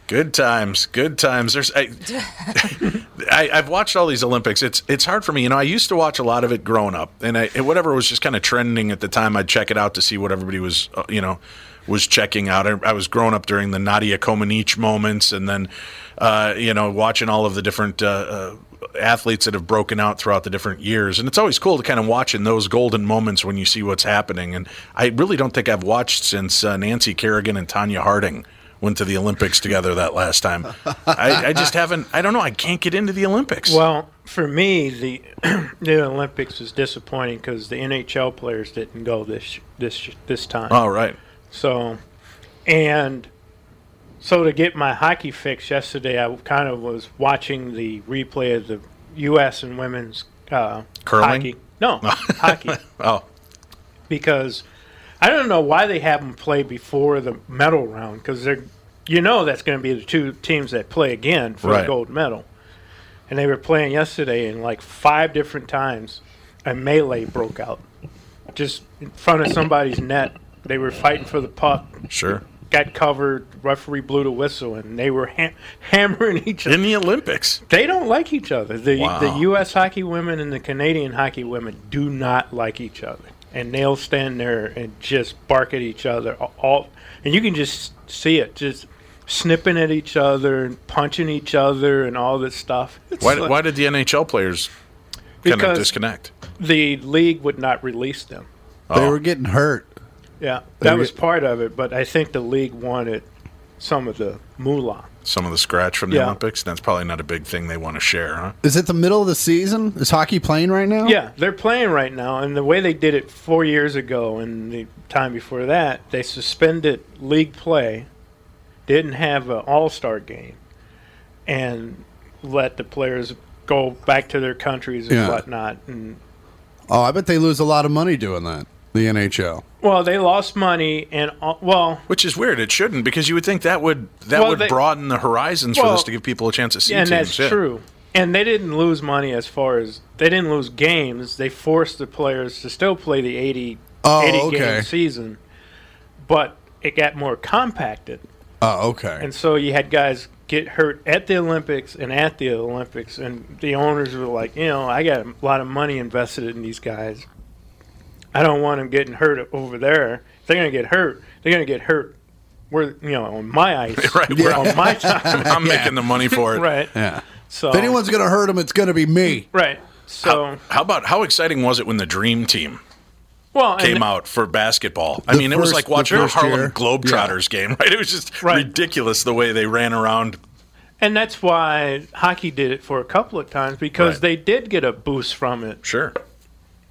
S5: good times, good times. There's, I, I, I've watched all these Olympics. It's it's hard for me. You know, I used to watch a lot of it growing up, and I, whatever was just kind of trending at the time, I'd check it out to see what everybody was, uh, you know, was checking out. I, I was growing up during the Nadia Comaneci moments, and then, uh, you know, watching all of the different. Uh, uh, athletes that have broken out throughout the different years and it's always cool to kind of watch in those golden moments when you see what's happening and i really don't think i've watched since uh, nancy kerrigan and tonya harding went to the Olympics together that last time. I, I just haven't. I don't know. I can't get into the Olympics.
S13: Well, for me, the the Olympics was disappointing because the NHL players didn't go this this this time.
S5: Oh, right.
S13: So, and so to get my hockey fix yesterday, I kind of was watching the replay of the U.S. and women's uh,
S5: Curling?
S13: hockey. No, hockey.
S5: Oh,
S13: because I don't know why they have them play before the medal round because they're, you know, that's going to be the two teams that play again for
S5: Right.
S13: the gold medal. And they were playing yesterday, and like five different times, a melee broke out, just in front of somebody's net. They were fighting for the puck.
S5: Sure.
S13: Got covered. Referee blew the whistle, and they were ha- hammering each other
S5: in the Olympics.
S13: They don't like each other. The
S5: Wow.
S13: the U.S. hockey women and the Canadian hockey women do not like each other, and they'll stand there and just bark at each other all, and you can just see it, just snipping at each other and punching each other and all this stuff.
S5: Why,
S13: like-
S5: why did the NHL players kind of disconnect?
S13: the league would not release them? Oh.
S12: They were getting hurt.
S13: Yeah, that was part of it, but I think the league wanted some of the moolah.
S5: Some of the scratch from the
S13: Yeah.
S5: Olympics. That's probably not a big thing they want to share, huh?
S12: Is it the middle of the season? Is hockey playing right now?
S13: Yeah, they're playing right now, and the way they did it four years ago and the time before that, they suspended league play, didn't have an All Star game, and let the players go back to their countries and
S12: Yeah.
S13: whatnot. And
S12: Oh, I bet they lose a lot of money doing that. The NHL.
S13: Well, they lost money, and well,
S5: Which is weird. It shouldn't because you would think that would that
S13: Well,
S5: would
S13: they-
S5: broaden the horizons for
S13: Well,
S5: this to give people a chance to see
S13: and
S5: teams.
S13: that's
S5: yeah.
S13: true. And they didn't lose money as far as they didn't lose games. They forced the players to still play the 80,
S12: Oh,
S13: 80
S12: okay.
S13: game season, but it got more compacted.
S12: Oh, okay.
S13: And so you had guys get hurt at the Olympics and at the Olympics, and the owners were like, you know, I got a lot of money invested in these guys. I don't want them getting hurt over there. If they're going to get hurt, they're going to get hurt. We're, you know on my ice,
S5: Right,
S13: where
S5: right.
S13: on my time,
S5: I'm making the money for it.
S13: right?
S12: Yeah.
S13: So
S12: if anyone's going to hurt them, it's going to be me.
S13: right. So
S5: How about how exciting was it when the Dream Team
S13: well,
S5: came out for basketball? I
S12: The
S5: mean, it was like watching a Harlem
S12: year.
S5: Globetrotters game, right? It was just
S13: Right.
S5: ridiculous the way they ran around.
S13: And that's why hockey did it for a couple of times because
S5: Right.
S13: they did get a boost from it
S5: Sure.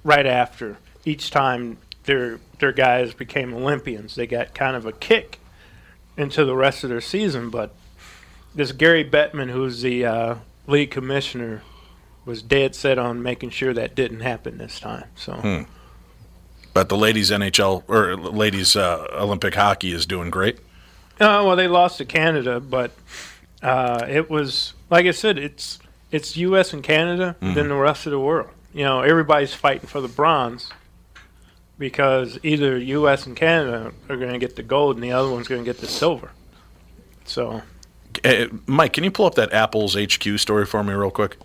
S13: right after. Each time their their guys became Olympians, they got kind of a kick into the rest of their season. But this Gary Bettman, who's the uh, league commissioner, was dead set on making sure that didn't happen this time. So
S5: Hmm. But the ladies NHL or ladies uh, Olympic hockey is doing great.
S13: Uh, well, they lost to Canada, but uh, it was like I said, it's it's U.S. and Canada,
S5: Mhm.
S13: then the rest of the world. You know, everybody's fighting for the bronze because either U.S. and Canada are going to get the gold, and the other one's going to get the silver. So
S5: Uh, Mike, can you pull up that Apple's HQ story for me real quick?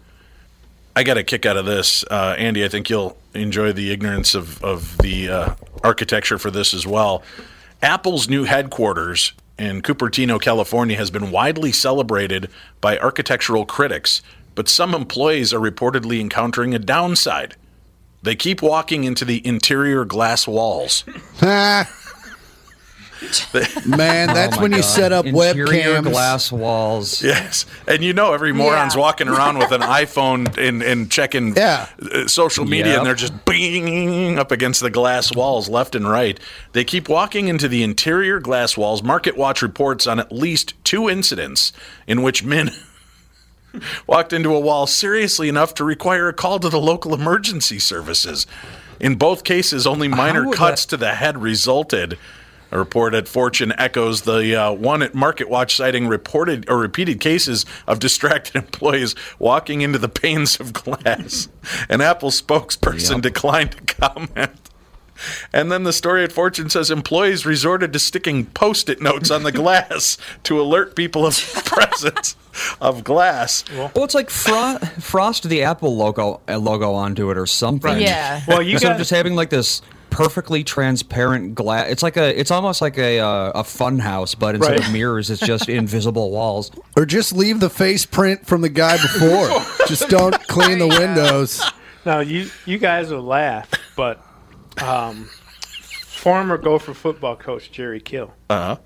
S5: I got a kick out of this. Uh, Andy, I think you'll enjoy the ignorance of, of the uh, architecture for this as well. Apple's new headquarters in Cupertino, California, has been widely celebrated by architectural critics, but some employees are reportedly encountering a downside. They keep walking into the interior glass walls.
S12: Man, that's
S10: Oh my
S12: when you set up
S10: Interior
S12: webcams.
S10: glass walls.
S5: Yes, and you know every moron's
S10: Yeah.
S5: walking around with an iPhone and, and checking
S12: Yeah.
S5: uh, social media,
S10: Yep.
S5: and they're just bing up against the glass walls left and right. They keep walking into the interior glass walls. Market Watch reports on at least two incidents in which men walked into a wall seriously enough to require a call to the local emergency services. In both cases, only minor cuts to the head resulted. A report at Fortune echoes the uh, one at Market Watch citing reported or repeated cases of distracted employees walking into the panes of glass. An Apple spokesperson declined to comment. And then the story at Fortune says employees resorted to sticking post it notes on the glass to alert people of presence of glass.
S10: Well, it's like fro- frost the Apple logo uh, logo onto it or something.
S13: Right.
S7: Yeah.
S13: Well, you
S10: Instead
S13: got
S10: of just having like this perfectly transparent glass, it's like a, it's almost like a uh, a fun house, but instead
S13: Right.
S10: of mirrors, it's just invisible walls.
S12: Or just leave the face print from the guy before. just don't clean the windows.
S13: now you you guys will laugh, but um, former Gopher football coach Jerry Kill
S5: Uh huh.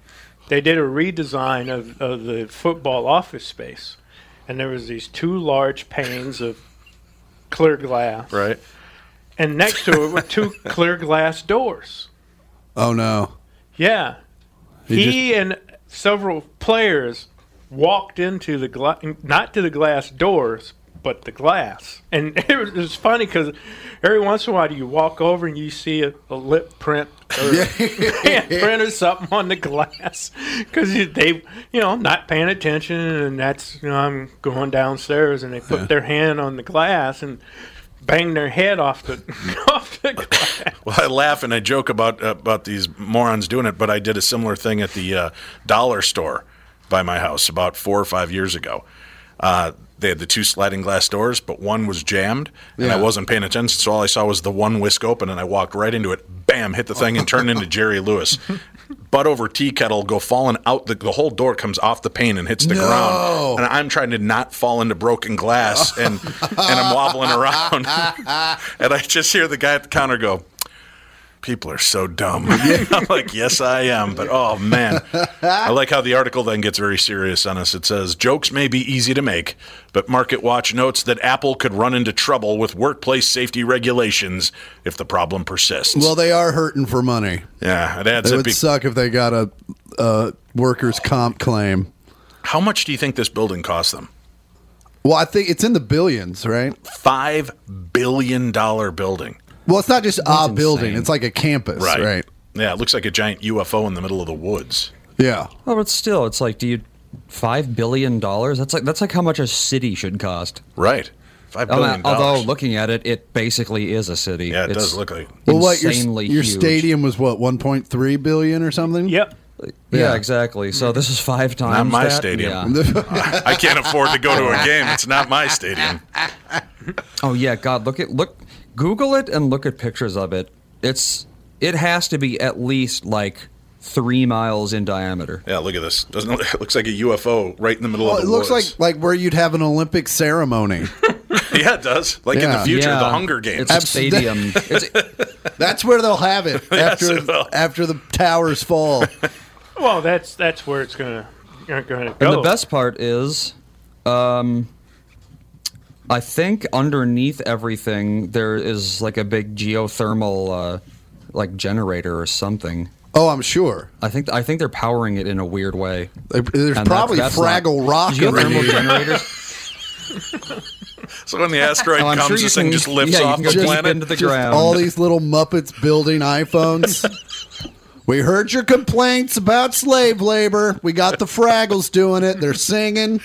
S13: They did a redesign of, of the football office space, and there was these two large panes of clear glass,
S5: Right.
S13: and next to it were two clear glass doors.
S12: Oh no.
S13: Yeah,
S12: He
S13: he, and several players walked into the gla- not to the glass doors, but the glass, and it was, it was funny because every once in a while you walk over and you see a, a lip print or a handprint or something on the glass because they, you know, not paying attention, and that's you know I'm going downstairs and they put
S5: Yeah.
S13: their hand on the glass and bang their head off the off the glass.
S5: Well, I laugh and I joke about uh, about these morons doing it, but I did a similar thing at the uh, dollar store by my house about four or five years ago. Uh, they had the two sliding glass doors, but one was jammed, and I wasn't paying attention, so all I saw was the one whisk open, and I walked right into it. Bam! Hit the thing and turned into Jerry Lewis. Butt over tea kettle, go falling out. The, the whole door comes off the pane and hits the
S12: No.
S5: ground, and I'm trying to not fall into broken glass, and and I'm wobbling around, and I just hear the guy at the counter go, people are so dumb. I'm like, yes, I am. But oh man, I like how the article then gets very serious on us. It says jokes may be easy to make, but Market Watch notes that Apple could run into trouble with workplace safety regulations if the problem persists.
S12: Well, they are hurting for money.
S5: yeah, it adds
S12: It would
S5: be-
S12: suck if they got a, a workers' comp claim.
S5: How much do you think this building cost them?
S12: Well, I think it's in the billions, right?
S5: Five billion dollar building.
S12: Well, it's not just a
S5: That's
S12: building; it's like a campus, right?
S5: Right. Yeah, it looks like a giant UFO in the middle of the woods.
S12: Yeah.
S10: Oh, but still, it's like, do you five billion dollars? That's like that's like how much a city should cost.
S5: Right. Five
S10: I although looking at it, it basically is a city.
S5: Yeah, it
S10: It's
S5: does look like.
S12: Well, what your your
S10: huge.
S12: stadium was what 1.3 billion or something?
S13: Yep.
S10: Yeah, exactly. So this is five times.
S5: Not my
S10: that?
S5: stadium.
S10: Yeah.
S5: I can't afford to go to a game. It's not my stadium.
S10: Oh yeah, God, look at look, Google it and look at pictures of it. It's it has to be at least like three miles in diameter.
S5: Yeah, look at this. Doesn't it, it looks like a UFO right in the middle
S12: Well,
S5: of the it
S12: looks
S5: woods.
S12: like like where you'd have an Olympic ceremony.
S5: yeah, it does. Like in the future, the Hunger Games.
S10: It's a stadium.
S12: That's where they'll have it
S5: Yes,
S12: after
S5: it
S12: after the towers fall.
S13: Well, that's that's where it's gonna going to
S10: And
S13: go.
S10: And the best part is, um, I think underneath everything there is like a big geothermal, uh, like generator or something.
S12: Oh, I'm sure.
S10: I think I think they're powering it in a weird way.
S12: There's
S10: And
S12: probably
S10: that's not-
S12: Fraggle Rock
S10: geothermal generators.
S5: So when the asteroid
S10: Oh,
S5: comes,
S10: sure you
S5: this thing
S10: can-
S5: just lifts
S10: yeah,
S5: off
S10: can
S5: the
S10: go deep
S5: planet.
S10: into the
S12: Just
S10: ground.
S12: all these little Muppets building iPhones. we heard your complaints about slave labor. We got the Fraggles doing it. They're singing.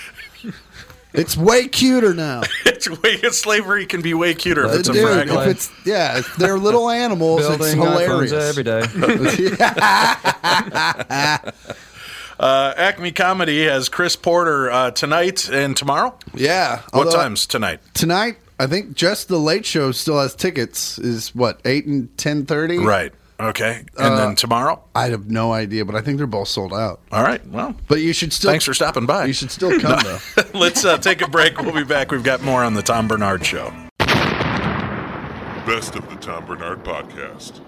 S12: It's way cuter now.
S5: it's way slavery can be way cuter if it's a
S12: Dude,
S5: fraggle.
S12: if it's yeah, if they're little animals. it's
S10: Building iPhones
S12: hilarious
S10: every day.
S5: Uh, Acme Comedy has Chris Porter uh, tonight and tomorrow.
S12: Yeah.
S5: What
S12: although-
S5: times tonight?
S12: Tonight, I think just the late show still has tickets. Is what eight and ten thirty.
S5: Right. Okay. And
S12: Uh,
S5: then tomorrow.
S12: I have no idea, but I think they're both sold out.
S5: All right. Well,
S12: But you should still.
S5: thanks for stopping by.
S12: You should still come though.
S5: Let's uh, take a break. We'll be back. We've got more on the Tom Barnard Show.
S11: Best of the Tom Barnard Podcast.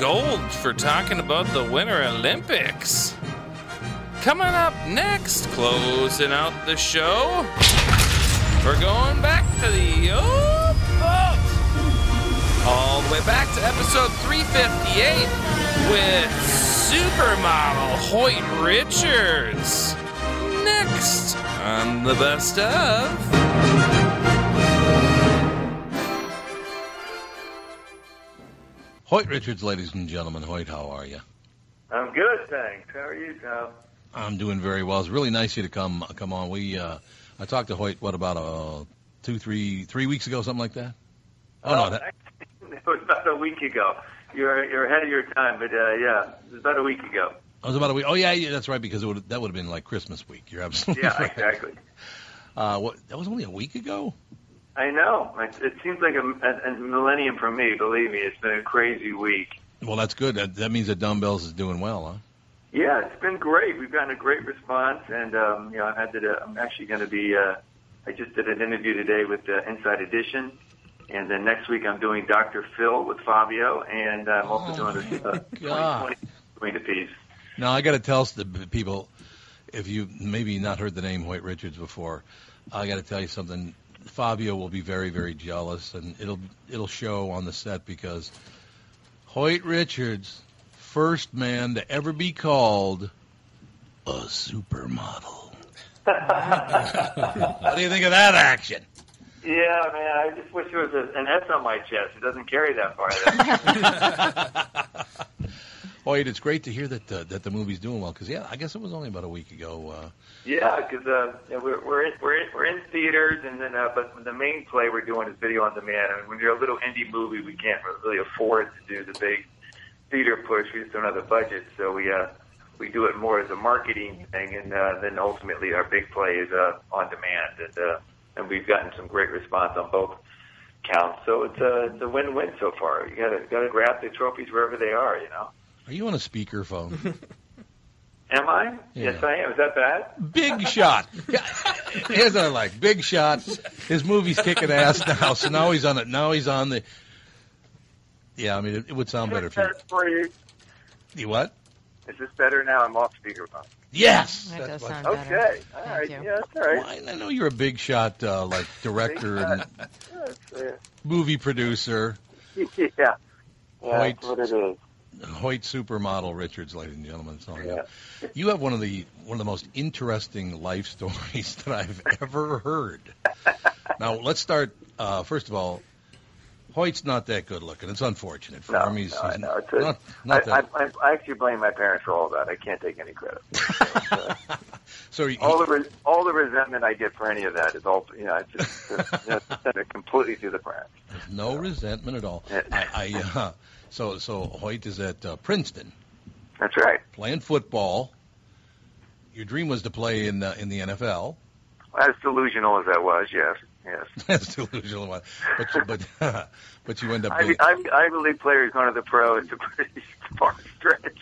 S4: Gold for talking about the Winter Olympics. Coming up next, closing out the show, we're going back to the oh, old vault. All the way back to episode 358 with supermodel Hoyt Richards. Next on the best of.
S14: Hoyt Richards, ladies and gentlemen. Hoyt, how are you?
S15: I'm good, thanks. How are you, Tom?
S14: I'm doing very well. It's really nice of you to come come on. We uh, I talked to Hoyt. What about uh, two, three, three weeks ago, something like that? Oh, no, that,
S15: it was about a week ago. You're you're ahead of your time, but uh, yeah, it was about a week ago.
S14: it was about a week. Oh yeah, yeah that's right because it would that would have been like Christmas week. You're absolutely
S15: Yeah,
S14: right.
S15: exactly.
S14: Uh, what that was only a week ago.
S15: I know. It, it seems like a, a, a millennium for me. Believe me, it's been a crazy week.
S14: Well, that's good. That, that means that dumbbells is doing well, huh?
S15: Yeah, it's been great. We've gotten a great response, and um, you know, I had to. I'm actually going to be. Uh, I just did an interview today with uh, Inside Edition, and then next week I'm doing Dr. Phil with Fabio, and I'm also doing a uh, 2020 between the piece.
S14: Now I got to tell the people, if you maybe not heard the name Hoyt Richards before, I got to tell you something. Fabio will be very, very jealous, and it'll it'll show on the set because Hoyt Richards, first man to ever be called a supermodel. what do you think of that action?
S15: Yeah, man. I just wish there was a, an S on my chest. It doesn't carry that far.
S14: Hoyt, it's great to hear that uh, that the movie's doing well because yeah, I guess it was only about a week ago. Uh,
S15: yeah, because uh, you we're we're in, we're in, we're in theaters, and then uh, but the main play we're doing is video on demand. I mean, when you're a little indie movie, we can't really afford to do the big theater push. We just don't have the budget, so we uh we do it more as a marketing thing, and uh, then ultimately our big play is uh, on demand, and uh, and we've gotten some great response on both counts. So it's a it's a win-win so far. You gotta gotta grab the trophies wherever they are, you know.
S14: Are you on a speakerphone?
S15: Am I? Yes, I am. Is that bad?
S14: Big shot. Here's what I like. Big shot. His movie's kicking ass now, so now he's on it. Now he's on the. Yeah, I mean, it, it would sound better if you.
S15: That's for you.
S14: You what?
S15: Is this better now? I'm off speakerphone.
S14: Yes.
S7: That does sound
S15: Okay.
S7: better.
S15: All right.
S7: you.
S15: Yeah, that's all right.
S14: Well, I know you're a big shot, uh, like director and
S15: That's,
S14: movie producer.
S15: yeah. Yeah,
S14: Hoyt.
S15: that's what it is.
S14: Hoyt supermodel Richards, ladies and gentlemen. So, yeah. You have one of the one of the most interesting life stories that I've ever heard. now let's start. Uh, first of all, Hoyt's not that good looking. It's unfortunate for
S15: No,
S14: him. He's,
S15: no, I know. It's a,
S14: not, not
S15: I. I, I, actually blame my parents for all that. I can't take any credit.
S14: so he,
S15: all the re- all the resentment I get for any of that is all you know. It's just uh, you know, send it completely through the parents.
S14: no resentment at all. I, I uh, so so Hoyt is at uh, Princeton.
S15: That's right.
S14: Playing football. Your dream was to play in uh, in the NFL.
S15: As delusional as that was, yes, yes.
S14: That's delusional, but you, but but you end up.
S15: I, I, I believe players going to the pro is a pretty far stretch.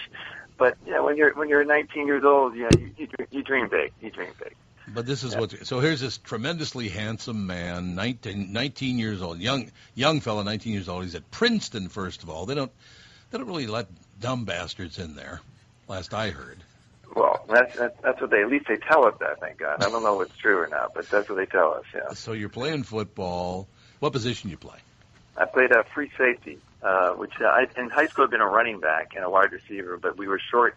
S15: But yeah, when you're when you're 19 years old, yeah, you, you, dream- you dream big. You dream big.
S14: But this is what. So here's this tremendously handsome man, 19, 19 years old, young young fellow, 19 years old. He's at Princeton. First of all, they don't they don't really let dumb bastards in there. Last I heard.
S15: Well, that's that's, that's what they at least they tell us that. Thank God. I don't know if it's true or not, but that's what they tell us. Yeah.
S14: So you're playing football. What position do you play?
S15: I played a free safety, uh, which uh, I, in high school I'd been a running back and a wide receiver, but we were short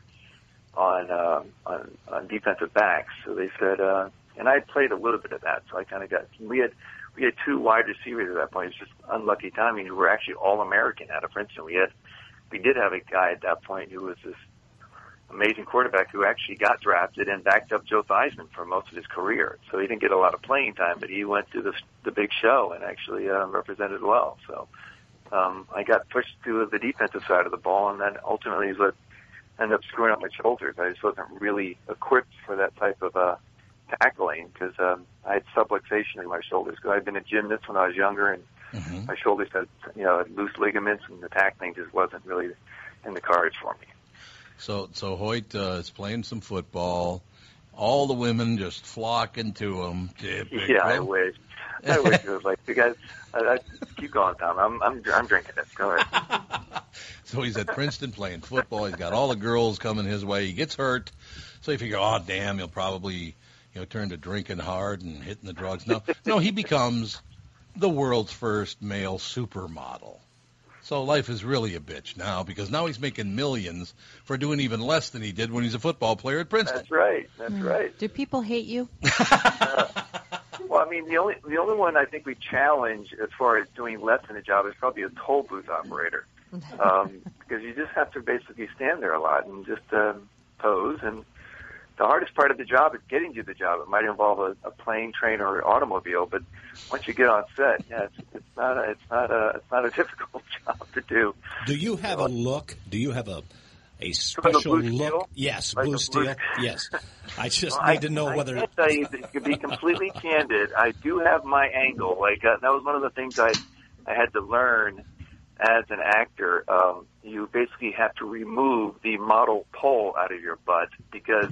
S15: on uh, on, on defensive backs. So they said, uh, and I played a little bit of that. So I kind of got we had we had two wide receivers at that point. It's just unlucky timing. We were actually all American out of Princeton. We had we did have a guy at that point who was this amazing quarterback who actually got drafted and backed up Joe Theismann for most of his career. So he didn't get a lot of playing time, but he went to the the big show and actually uh, represented well. So um, I got pushed to the defensive side of the ball, and then ultimately is what ended up screwing up my shoulders. I just wasn't really equipped for that type of uh, tackling because um, I had subluxation in my shoulders. Because I'd been a gymnast when I was younger, and
S14: Mm-hmm.
S15: my shoulders had you know loose ligaments, and the tackling just wasn't really in the cards for me.
S14: So so Hoyt uh, is playing some football. All the women just flocking to him. Typical.
S15: Yeah, I wish. I wish it was like you guys. I, I, keep going, Tom. I'm I'm I'm drinking this. Go ahead.
S14: So he's at Princeton playing football. He's got all the girls coming his way. He gets hurt, so you figure, oh damn, he'll probably you know turn to drinking hard and hitting the drugs. No, no, he becomes the world's first male supermodel. So life is really a bitch now because now he's making millions for doing even less than he did when he's a football player at Princeton.
S15: That's right. That's mm. right.
S16: Do people hate you?
S15: Uh, Well, I mean, the only the only one I think we challenge as far as doing less than a job is probably a toll booth operator, um, because you just have to basically stand there a lot and just um, pose. And the hardest part of the job is getting to the job. It might involve a, a plane, train, or automobile, but once you get on set, yeah, it's, it's not a, it's not a it's not a difficult job to do.
S17: Do you have a look? Do you have a a special look?
S15: steel?
S17: Yes,
S15: Like
S17: blue steel. Yes. I just
S15: Well,
S17: need to know
S15: I,
S17: whether.
S15: I can tell you, to be completely candid, I do have my angle. Like uh, that was one of the things I I had to learn as an actor, um, you basically have to remove the model pole out of your butt because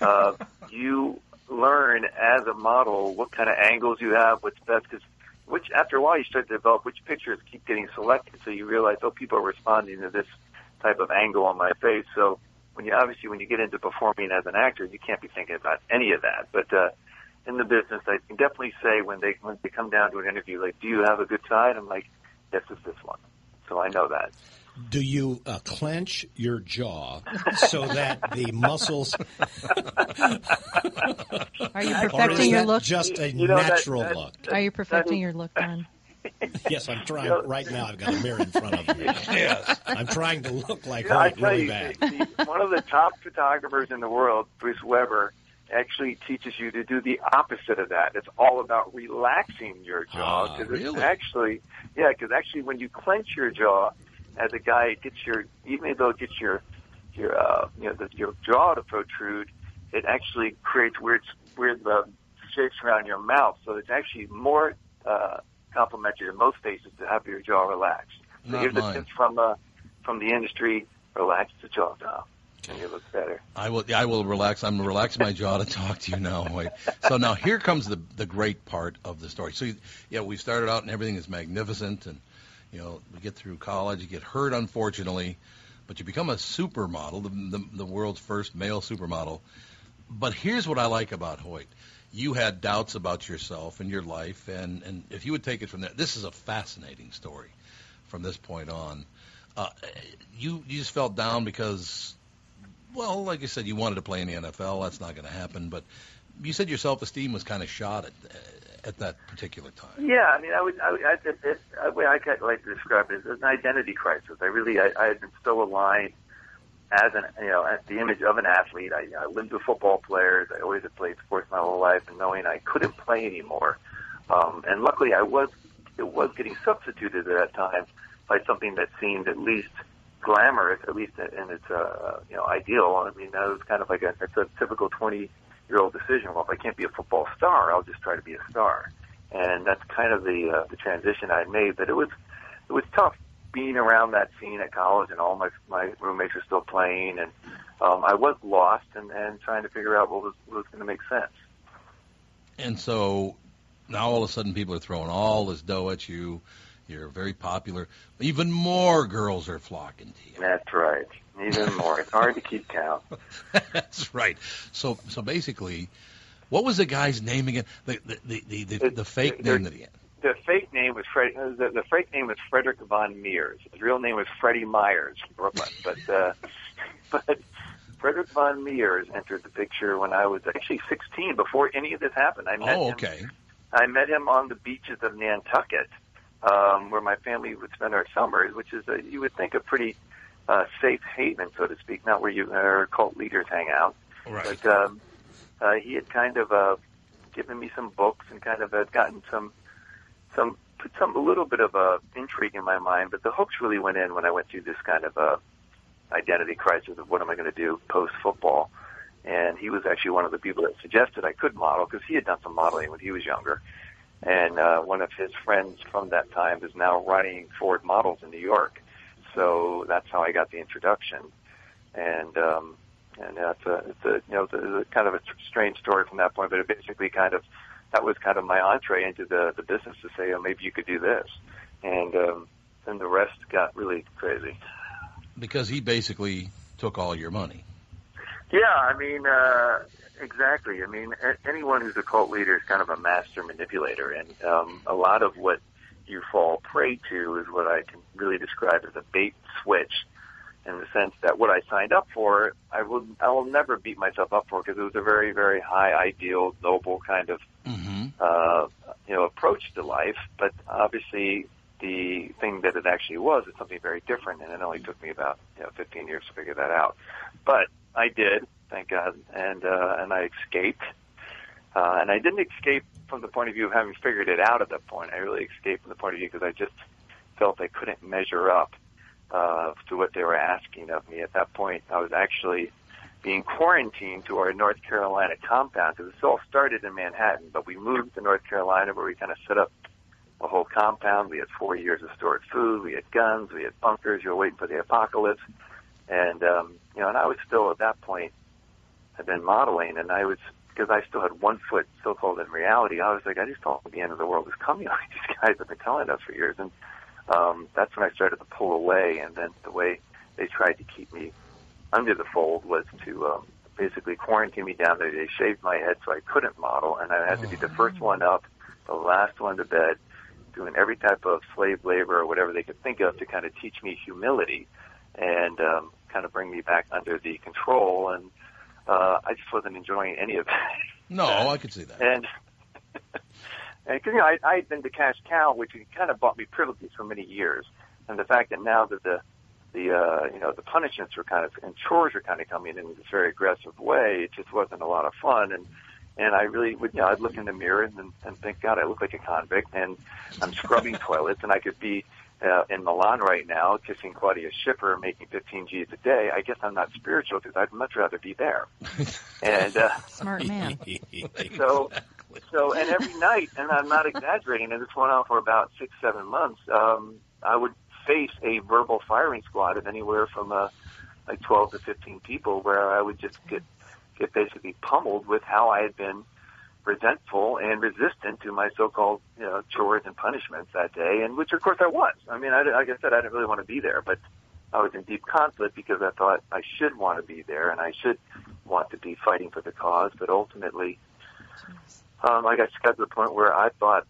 S15: uh, you learn as a model what kind of angles you have, what's best. Because which after a while you start to develop which pictures keep getting selected, so you realize oh people are responding to this type of angle on my face. So when you obviously when you get into performing as an actor, you can't be thinking about any of that. But uh, in the business, I can definitely say when they when they come down to an interview, like, do you have a good side? I'm like, yes, it's this one. So I know that.
S17: Do you uh, clench your jaw so that the muscles?
S7: Are you
S17: Or is
S7: perfecting your look?
S17: Just a
S15: You know,
S17: natural
S15: that-
S17: look.
S7: Are you perfecting your look, Don?
S17: Yes, I'm trying right now. I've got a mirror in front of me.
S15: Yes.
S17: I'm trying to look like
S15: Yeah, I
S17: Hoyt
S15: tell
S17: really
S15: you,
S17: bad.
S15: the- the- one of the top photographers in the world, Bruce Weber, actually teaches you to do the opposite of that. It's all about relaxing your jaw. 'cause
S14: really?
S15: it's actually, yeah, because actually when you clench your jaw, as a guy, it gets your, even though it gets your, your, uh, you know, the, your jaw to protrude, it actually creates weird, weird uh, shapes around your mouth. So it's actually more uh, complimentary in most faces to have your jaw relaxed. So
S14: Not
S15: here's a tip from uh, from the industry: relax the jaw down, and you look better.
S14: I will. I will relax. I'm relaxing my jaw to talk to you now. Wait. So now here comes the the great part of the story. So yeah, we started out and everything is magnificent, and you know we get through college, you get hurt unfortunately, but you become a supermodel, the the, the world's first male supermodel. But here's what I like about Hoyt. You had doubts about yourself and your life, and, and if you would take it from there, this is a fascinating story from this point on. Uh, you you just felt down because well, like I said, you wanted to play in the NFL. That's not going to happen. But you said your self-esteem was kind of shot at at that particular time.
S15: Yeah, I mean, I would, I, I, it, it, way I kind like to describe it is an identity crisis. I really, I, I had been so aligned as an, you know, as the image of an athlete. I, I lived with football players. I always had played sports my whole life, and knowing I couldn't play anymore. Um, and luckily, I was, it was getting substituted at that time by something that seemed at least glamorous, at least in its, uh, you know, ideal. I mean, that was kind of like a, it's a typical 20 year old decision. Well, if I can't be a football star, I'll just try to be a star. And that's kind of the, uh, the transition I made, but it was, it was tough being around that scene at college and all my, my roommates were still playing and, um, I was lost and, and trying to figure out what was, what was going to make sense.
S14: And so now all of a sudden people are throwing all this dough at you. You're very popular. Even more girls are flocking to you.
S15: That's right. Even more. It's hard to keep count.
S14: That's right. So so basically, what was the guy's name again? The the the, the, the, the fake name that he had.
S15: The fake name was Fred. uh, The, the fake name was Frederick von Mierers. His real name was Freddie Myers from Brooklyn. But uh, but Frederick von Mierers entered the picture when I was actually 16. Before any of this happened, I met
S14: Oh,
S15: him. I met him on the beaches of Nantucket, um, where my family would spend our summers, which is a, you would think a pretty uh, safe haven, so to speak, not where you uh, cult leaders hang out.
S14: Right.
S15: But um, uh, he had kind of uh, given me some books and kind of had gotten some some put some a little bit of a intrigue in my mind. But the hooks really went in when I went through this kind of a identity crisis of what am I going to do post football. And he was actually one of the people that suggested I could model because he had done some modeling when he was younger. And uh, one of his friends from that time is now running Ford Models in New York. So that's how I got the introduction. And um, and that's a, it's a you know it's a kind of a strange story from that point, but it basically kind of that was kind of my entree into the the business to say, oh, maybe you could do this, and um, then the rest got really crazy.
S14: Because he basically took all your money.
S15: Yeah, I mean, uh, exactly. I mean, a- anyone who's a cult leader is kind of a master manipulator, and um, a lot of what you fall prey to is what I can really describe as a bait switch, in the sense that what I signed up for, I will, I will never beat myself up for because it was a very, very high ideal, noble kind of, uh, you know, approach to life. But obviously, the thing that it actually was is something very different, and it only took me about you know 15 years to figure that out. But I did, thank God, and uh, and I escaped. Uh, and I didn't escape from the point of view of having figured it out at that point. I really escaped from the point of view because I just felt I couldn't measure up uh, to what they were asking of me. At that point, I was actually being quarantined to our North Carolina compound because this all started in Manhattan, but we moved to North Carolina where we kind of set up a whole compound. We had four years of stored food. We had guns. We had bunkers. You were waiting for the apocalypse. And, um, you know, and I was still at that point, had been modeling, and I was, because I still had one foot so-called in reality, I was like, I just thought the end of the world was coming. These guys have been telling us for years. And um, that's when I started to pull away. And then the way they tried to keep me under the fold was to um, basically quarantine me down there. They shaved my head so I couldn't model, and I had to be the first one up, the last one to bed, doing every type of slave labor or whatever they could think of to kind of teach me humility and um, kind of bring me back under the control. And uh, I just wasn't enjoying any of it.
S14: No, I could see that.
S15: And and 'cause, you know, I, I had been to cash cow, which had kind of bought me privileges for many years, and the fact that now that the the uh, you know the punishments were kind of and chores were kind of coming in this very aggressive way, it just wasn't a lot of fun. And and I really would, you know, I'd look in the mirror and, and think, God, I look like a convict, and I'm scrubbing toilets, and I could be uh, in Milan right now kissing Claudia Schiffer, making 15 G's a day. I guess I'm not spiritual because I'd much rather be there. and uh,
S7: Smart man.
S15: so, so, and every night, and I'm not exaggerating, and this went on for about six, seven months. Um, I would face a verbal firing squad of anywhere from uh, like 12 to 15 people, where I would just get get basically pummeled with how I had been resentful and resistant to my so-called you know chores and punishments that day, and which of course I was. I mean, I, like I said, I didn't really want to be there, but I was in deep conflict because I thought I should want to be there and I should want to be fighting for the cause, but ultimately, um, I got got to the point where I thought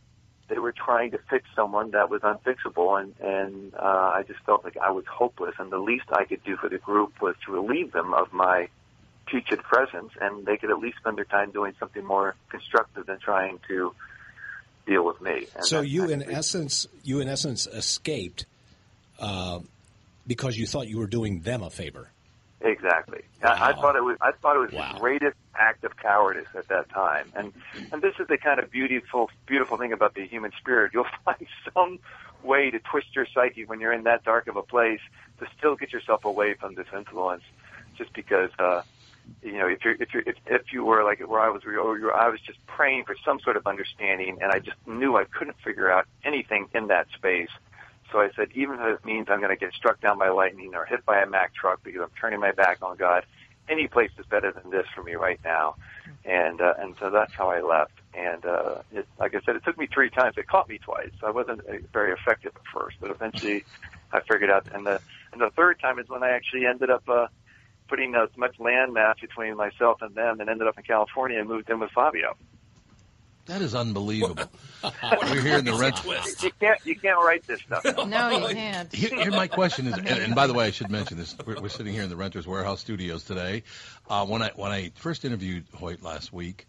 S15: they were trying to fix someone that was unfixable, and and uh, I just felt like I was hopeless, and the least I could do for the group was to relieve them of my teaching presence, and they could at least spend their time doing something more constructive than trying to deal with me. And
S17: So you, in essence, you in essence escaped uh, because you thought you were doing them a favor.
S15: Exactly. I, I thought it was. I thought it was
S17: Wow.
S15: the greatest act of cowardice at that time. And and this is the kind of beautiful, beautiful thing about the human spirit. You'll find some way to twist your psyche when you're in that dark of a place to still get yourself away from this influence, just because. uh you know, if you're if you're if, if you were like where I was, where you were, I was just praying for some sort of understanding, and I just knew I couldn't figure out anything in that space. So I said, even if it means I'm going to get struck down by lightning or hit by a Mack truck because I'm turning my back on God, any place is better than this for me right now. And uh, and so that's how I left. And uh, it, like I said, it took me three times. It caught me twice. I wasn't uh, very effective at first, but eventually I figured out. And the and the third time is when I actually ended up. Uh, putting as much land mass between myself and them and ended up in California and moved in with Fabio.
S14: That is unbelievable. We're here in the rent.
S15: You can't you can't write this stuff.
S7: No, you can't.
S14: Here, here my question is, and, and by the way, I should mention this. We're, we're sitting here in the Renters Warehouse Studios today. Uh, when I when I first interviewed Hoyt last week,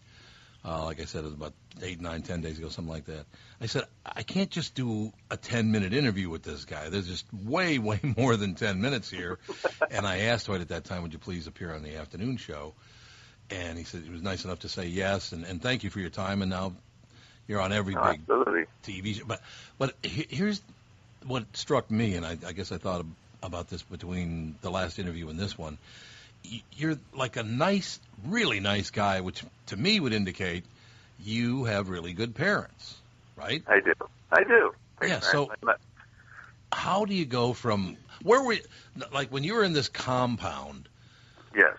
S14: uh, like I said, it was about eight, nine, ten days ago, something like that. I said I can't just do a ten minute interview with this guy. There's just way, way more than ten minutes here. and I asked Hoyt at that time, would you please appear on the afternoon show? And he said he was nice enough to say yes, and, and thank you for your time. And now you're on every big
S15: absolutely.
S14: TV show. But but here's what struck me, and I, I guess I thought about this between the last interview and this one. You're like a nice, really nice guy, which to me would indicate you have really good parents, right?
S15: I do. I do.
S14: Yeah. So how do you go from where were you, like when you were in this compound?
S15: Yes.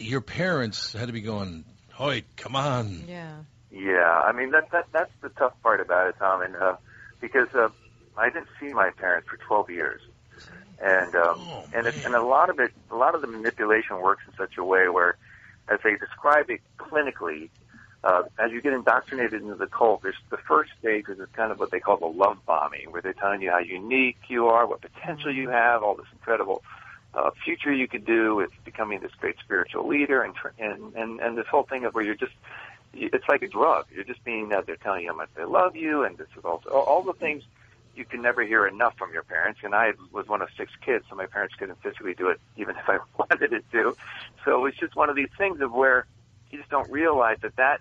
S14: Your parents had to be going, Hoyt, come on.
S7: Yeah.
S15: Yeah, I mean that that that's the tough part about it, Tom, and uh, because uh, I didn't see my parents for 12 years, and um, and it, and a lot of it, a lot of the manipulation works in such a way where, as they describe it clinically, uh, as you get indoctrinated into the cult, there's the first stage is kind of what they call the love bombing, where they're telling you how unique you are, what potential you have, all this incredible uh, future you could do with becoming this great spiritual leader, and tr- and and and this whole thing of where you're just it's like a drug. You're just being uh, they're telling you how much they love you, and this is also all, all the things you can never hear enough from your parents. And I was one of six kids, so my parents couldn't physically do it, even if I wanted it to. So it's just one of these things of where you just don't realize that that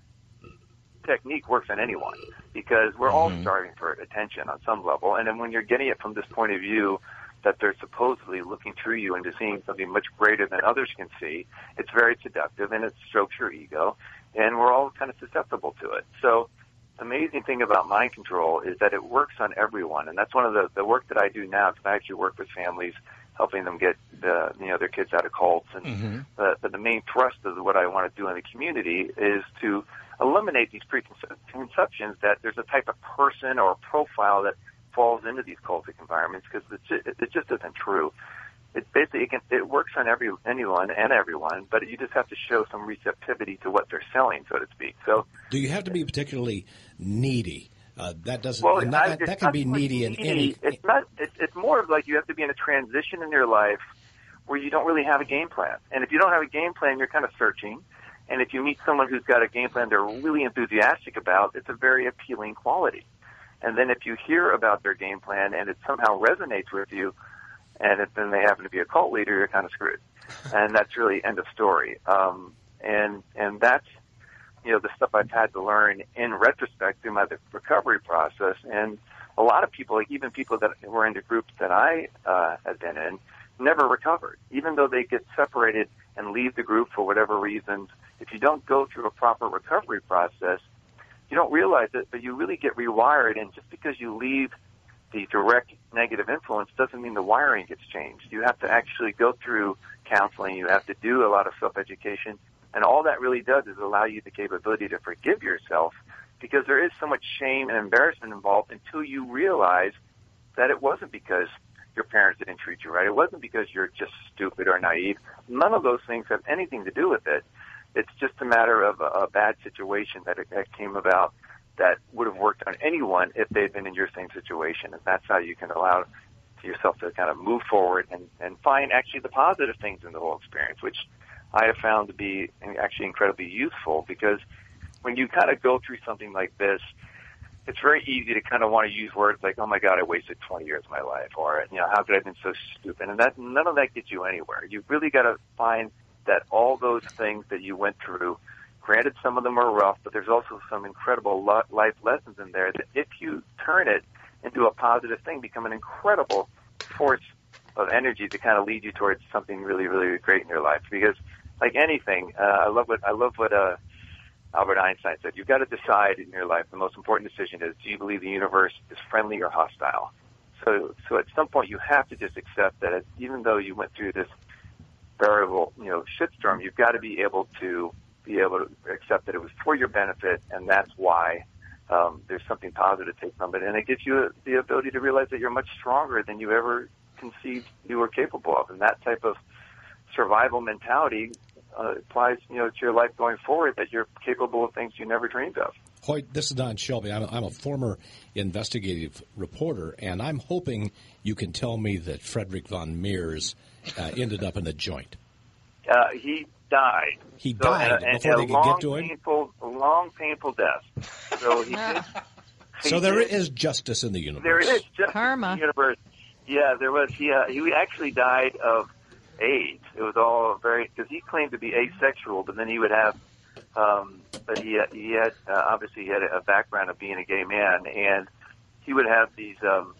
S15: technique works on anyone because we're all starving for attention on some level. And then when you're getting it from this point of view that they're supposedly looking through you into seeing something much greater than others can see, it's very seductive and it strokes your ego. And we're all kind of susceptible to it. So, ama- amazing thing about mind control is that it works on everyone, and that's one of the the work that I do now. Because I actually work with families, helping them get uh, you know their kids out of cults, and
S14: Mm-hmm.
S15: uh, but the main thrust of what I want to do in the community is to eliminate these preconceptions that there's a type of person or profile that falls into these cultic environments because it, ju- it just isn't true. It basically it, can, it works on every anyone and everyone, but you just have to show some receptivity to what they're selling, so to speak. So
S17: Do you have to be particularly needy? Uh, that doesn't.
S15: well,
S17: and
S15: I-
S17: that, that can
S15: not
S17: be
S15: much
S17: needy in any.
S15: It's not. It's, it's more of like you have to be in a transition in your life where you don't really have a game plan. And if you don't have a game plan, you're kind of searching. And if you meet someone who's got a game plan they're really enthusiastic about, it's a very appealing quality. And then if you hear about their game plan and it somehow resonates with you, and if then they happen to be a cult leader, you're kind of screwed. And that's really end of story. Um, and and that's you know the stuff I've had to learn in retrospect through my recovery process. And a lot of people, like even people that were in the groups that I uh, had been in, never recovered, even though they get separated and leave the group for whatever reasons. If you don't go through a proper recovery process, you don't realize it, but you really get rewired. And just because you leave the direct negative influence doesn't mean the wiring gets changed. You have to actually go through counseling. You have to do a lot of self-education. And all that really does is allow you the capability to forgive yourself because there is so much shame and embarrassment involved until you realize that it wasn't because your parents didn't treat you right. It wasn't because you're just stupid or naive. None of those things have anything to do with it. It's just a matter of a, a bad situation that, that came about that would have worked on anyone if they'd been in your same situation. And that's how you can allow yourself to kind of move forward and, and find actually the positive things in the whole experience, which I have found to be actually incredibly useful because when you kind of go through something like this, it's very easy to kind of want to use words like, "Oh my God, I wasted 20 years of my life," or you know, "How could I have been so stupid?" And that none of that gets you anywhere. You really got to find that all those things that you went through. Granted, some of them are rough, but there's also some incredible life lessons in there that, if you turn it into a positive thing, become an incredible force of energy to kind of lead you towards something really, really great in your life. Because, like anything, uh, I love what I love what uh, Albert Einstein said. You've got to decide in your life. The most important decision is: do you believe the universe is friendly or hostile? So, so at some point, you have to just accept that, even though you went through this variable, you know, shitstorm, you've got to be able to be able to accept that it was for your benefit, and that's why um, there's something positive to take from it, and it gives you the ability to realize that you're much stronger than you ever conceived you were capable of, and that type of survival mentality uh, applies, you know, to your life going forward. That you're capable of things you never dreamed of.
S17: Hoyt, this is Don Shelby. I'm a, I'm a former investigative reporter, and I'm hoping you can tell me that Frederick von Mierers uh, ended up in a joint.
S15: Uh, he died.
S17: He
S15: So,
S17: died
S15: and- and
S17: before
S15: a
S17: they could
S15: long,
S17: get to him?
S15: Painful, long, painful death. So he did.
S17: So
S15: he
S17: there
S15: did-
S17: is justice in the universe.
S15: There is just karma. The universe. Yeah, there was. He uh, he actually died of AIDS. It was all very because he claimed to be asexual, but then he would have. Um, but he had, he had uh, obviously he had a background of being a gay man, and he would have these. Um,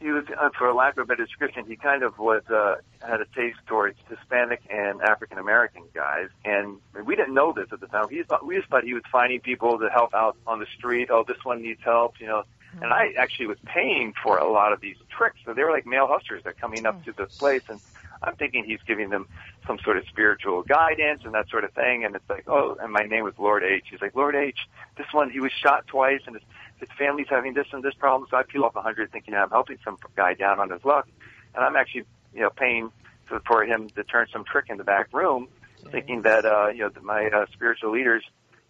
S15: he was, uh, for lack of a better description, he kind of was uh, had a taste towards Hispanic and African American guys, and we didn't know this at the time. He thought, we just thought he was finding people to help out on the street. Oh, this one needs help, you know. And I actually was paying for a lot of these tricks. So they were like male hustlers that are coming up to this place, and I'm thinking he's giving them some sort of spiritual guidance and that sort of thing. And it's like, oh, and my name was Lord H. He's like, Lord H. This one, he was shot twice, and his his family's having this and this problem. So I peel off a hundred, thinking I'm helping some guy down on his luck, and I'm actually, you know, paying for, for him to turn some trick in the back room, thinking that uh, you know that my uh, spiritual leaders,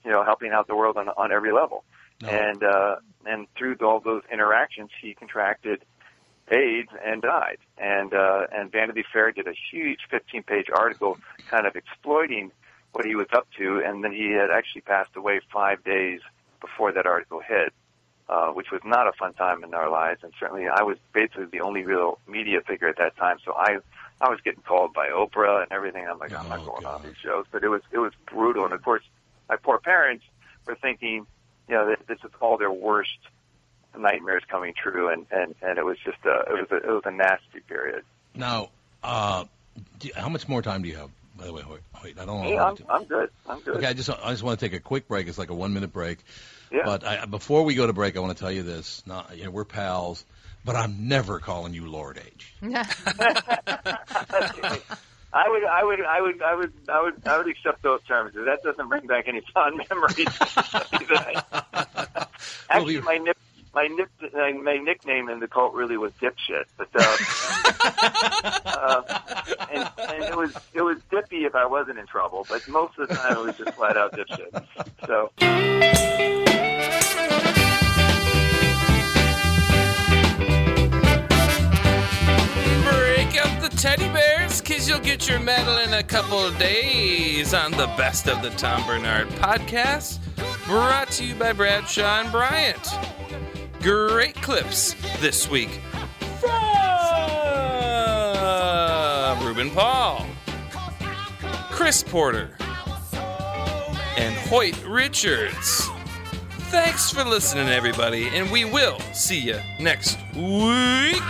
S15: you know, helping out the world on on every level. And uh, and through all those interactions, he contracted AIDS and died. And uh, and Vanity Fair did a huge 15-page article, kind of exploiting what he was up to. And then he had actually passed away five days before that article hit, uh, which was not a fun time in our lives. And certainly, I was basically the only real media figure at that time. So I I was getting called by Oprah and everything. I'm like, I'm not going on these shows. But it was it was brutal. And of course, my poor parents were thinking, you know, that this is all their worst nightmares coming true, and and and it was just a it was a it was a nasty period.
S14: Now, uh, do, how much more time do you have By the way, wait, wait I don't want
S15: Hey,
S14: to.
S15: I'm, I'm good. I'm good.
S14: Okay, I just I just want to take a quick break. It's like a one minute break.
S15: Yeah.
S14: But I, before we go to break, I want to tell you this. Not, you know, we're pals, but I'm never calling you Lord H.
S15: I would, I would, I would, I would, I would, I would accept those terms. That doesn't bring back any fond memories. Actually, my nip, my nip, my, my nickname in the cult really was dipshit, but uh, uh, and, and it was it was dippy if I wasn't in trouble, but most of the time it was just flat out dipshit. So.
S4: Break up the teddy bears, cause you'll get your medal in a couple of days on the Best of the Tom Barnard podcast, brought to you by Bradshaw and Bryant. Great clips this week from Ruben Paul, Chris Porter, and Hoyt Richards. Thanks for listening, everybody, and we will see you next week.